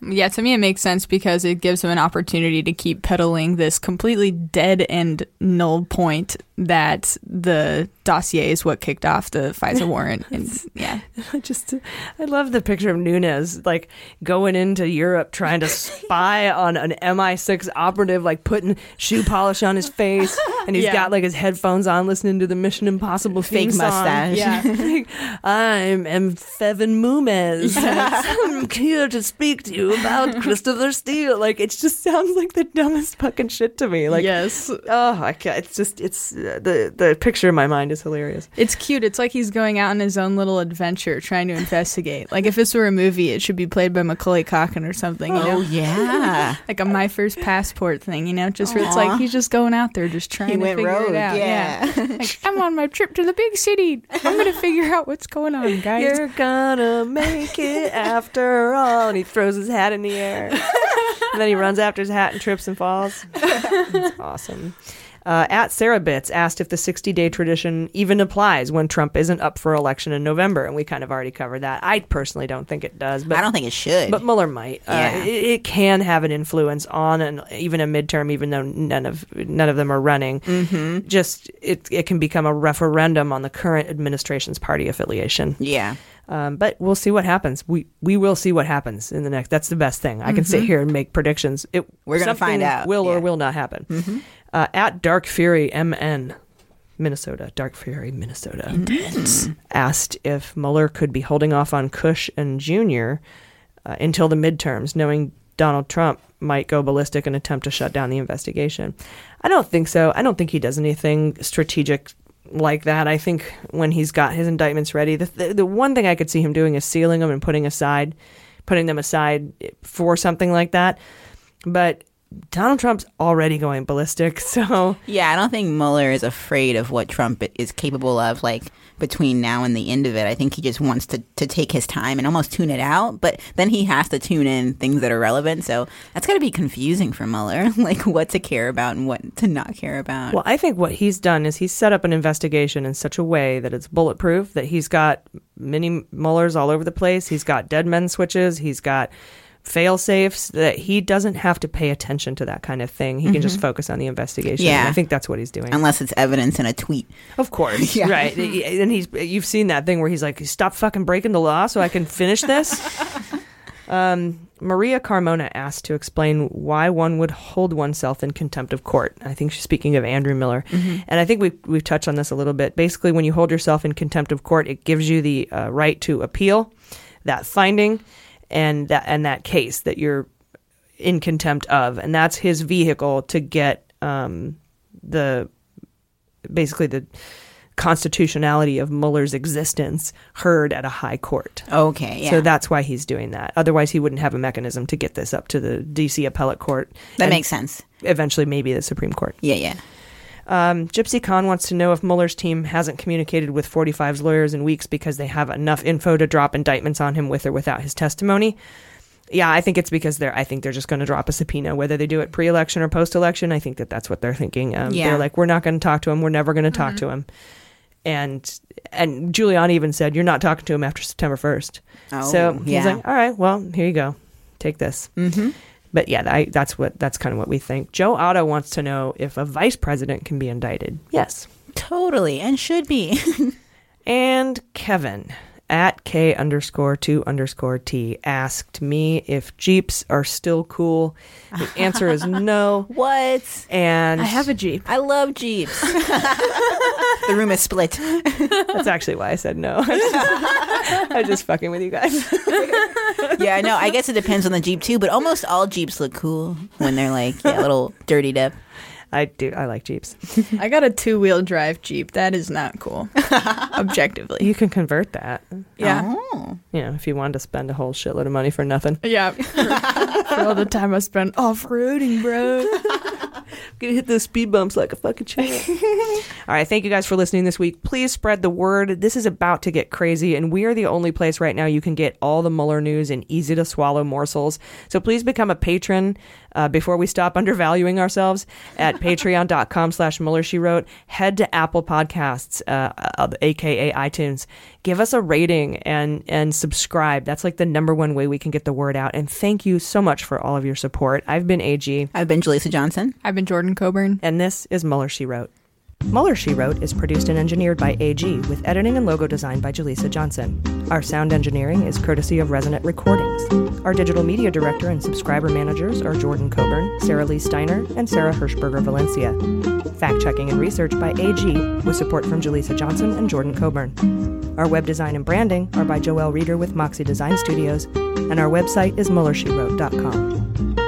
Yeah, to me it makes sense because it gives him an opportunity to keep peddling this completely dead and null point that the dossier is what kicked off the FISA [LAUGHS] warrant. And yeah. I [LAUGHS] just I love the picture of Nunes like going into Europe trying to [LAUGHS] spy on an MI6 operative, like putting shoe polish on his face, and he's Yeah. got like his headphones on, listening to the Mission Impossible Fake song. mustache. Yeah, Like, I'm M. Fevin Mumez. I'm here to speak to you about Christopher Steele. Like it just sounds like the dumbest fucking shit to me. Like yes, oh, I can't. It's just it's the the picture in my mind is hilarious. It's cute. It's like he's going out on his own little adventure trying to investigate. Like if this were a movie, it should be played by Macaulay Culkin or something, you oh, know? Oh, yeah. [LAUGHS] like a My First Passport thing, you know? Just where it's like he's just going out there just trying He to went figure rogue, it out. yeah. [LAUGHS] like I'm on my trip to the big city. I'm going to figure out what's going on, [LAUGHS] guys. You're gonna make it after all. And he throws his hat in the air. and then he runs after his hat and trips and falls. It's awesome. Uh, at Sarah Bits asked if the 60 day tradition even applies when Trump isn't up for election in November. And we kind of already covered that. I personally don't think it does. But I don't think it should. But Mueller might. Yeah. Uh, it, it can have an influence on an, even a midterm, even though none of none of them are running. Mhm. Just it, it can become a referendum on the current administration's party affiliation. Yeah. Um, but we'll see what happens. We we will see what happens in the next. That's the best thing. I can sit Mhm. here and make predictions. It, We're gonna find out, Will or will not happen. Mhm. Uh, at Dark Fury MN, Minnesota. Dark Fury, Minnesota. Intense. Asked if Mueller could be holding off on Cush and Junior uh, until the midterms, knowing Donald Trump might go ballistic and attempt to shut down the investigation. I don't think so. I don't think he does anything strategic like that. I think when he's got his indictments ready, the, the, the one thing I could see him doing is sealing them and putting aside, putting them aside for something like that. But Donald Trump's already going ballistic, [LAUGHS] so Yeah, I don't think Mueller is afraid of what Trump is capable of, like between now and the end of it. I think he just wants to, to take his time and almost tune it out, but then he has to tune in things that are relevant. So that's got to be confusing for Mueller, [LAUGHS] like what to care about and what to not care about. Well, I think what he's done is he's set up an investigation in such a way that it's bulletproof, that he's got mini Muellers all over the place. He's got dead men switches. He's got fail safes that he doesn't have to pay attention to that kind of thing. He can just Mhm. focus on the investigation. Yeah. And I think that's what he's doing. Unless it's evidence in a tweet. Of course, [LAUGHS] Yeah. right? And he's you've seen that thing where he's like, "Stop fucking breaking the law, so I can finish this." [LAUGHS] um, Maria Carmona asked to explain why one would hold oneself in contempt of court. I think she's speaking of Andrew Miller, Mhm. and I think we've we've touched on this a little bit. Basically, when you hold yourself in contempt of court, it gives you the uh, right to appeal that finding and that and that case that you're in contempt of, and that's his vehicle to get um, the basically the constitutionality of Mueller's existence heard at a high court. Okay, yeah. So that's why he's doing that. Otherwise, he wouldn't have a mechanism to get this up to the D.C. appellate court. That makes sense. Eventually, maybe the Supreme Court. Yeah, yeah. Um, Gypsy Khan wants to know if Mueller's team hasn't communicated with 45's lawyers in weeks because they have enough info to drop indictments on him with or without his testimony. Yeah, I think it's because they're. I think they're just going to drop a subpoena, whether they do it pre-election or post-election. I think that that's what they're thinking. Um, Yeah. They're like, we're not going to talk to him. We're never going to talk to him. And and Giuliani even said, you're not talking to him after September 1st. Oh, so he's yeah. like, all right, well, here you go, take this. Mm-hmm. But yeah, I, that's what that's kind of what we think. Joe Otto wants to know if a vice president can be indicted. Yes, Totally, and should be. [LAUGHS] and Kevin at K underscore two underscore T asked me if Jeeps are still cool. The answer is [LAUGHS] no. what? And I have a Jeep. I love Jeeps. [LAUGHS] the room is split. that's actually why I said no. [LAUGHS] I'm just fucking with you guys. yeah, I know. I guess it depends on the Jeep too, but almost all Jeeps look cool when they're like yeah, a little dirtied up. I do. I like Jeeps. [LAUGHS] I got a two wheel drive Jeep. That is not cool, [LAUGHS] objectively. You can convert that. Yeah. Oh. You know, if you wanted to spend a whole shitload of money for nothing. Yeah. [LAUGHS] For all the time I spent off roading, bro. Gonna hit those speed bumps like a fucking champ. [LAUGHS] All right, thank you guys for listening this week. Please spread the word. This is about to get crazy, and we are the only place right now you can get all the Mueller news in easy to swallow morsels. So please become a patron uh, before we stop undervaluing ourselves at [LAUGHS] patreon.com slash Mueller She Wrote. Head to Apple Podcasts, uh, uh, aka iTunes. Give us a rating and and subscribe. That's like the number one way we can get the word out. And thank you so much for all of your support. I've been AG. I've been Jaleesa Johnson. I've been Jordan Coburn. And this is Mueller She Wrote. Mueller She Wrote is produced and engineered by AG with editing and logo design by Jaleesa Johnson. Our sound engineering is courtesy of Resonant Recordings. Our digital media director and subscriber managers are Jordan Coburn, Sarah Lee Steiner, and Sarah Hirschberger Valencia. Fact checking and research by AG with support from Jaleesa Johnson and Jordan Coburn. Our web design and branding are by Joelle Reeder with Moxie Design Studios, and our website is MuellerSheWrote.com.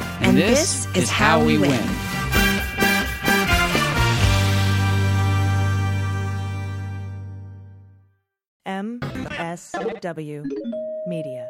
And, and this, this, is how we win. win. MSW Media.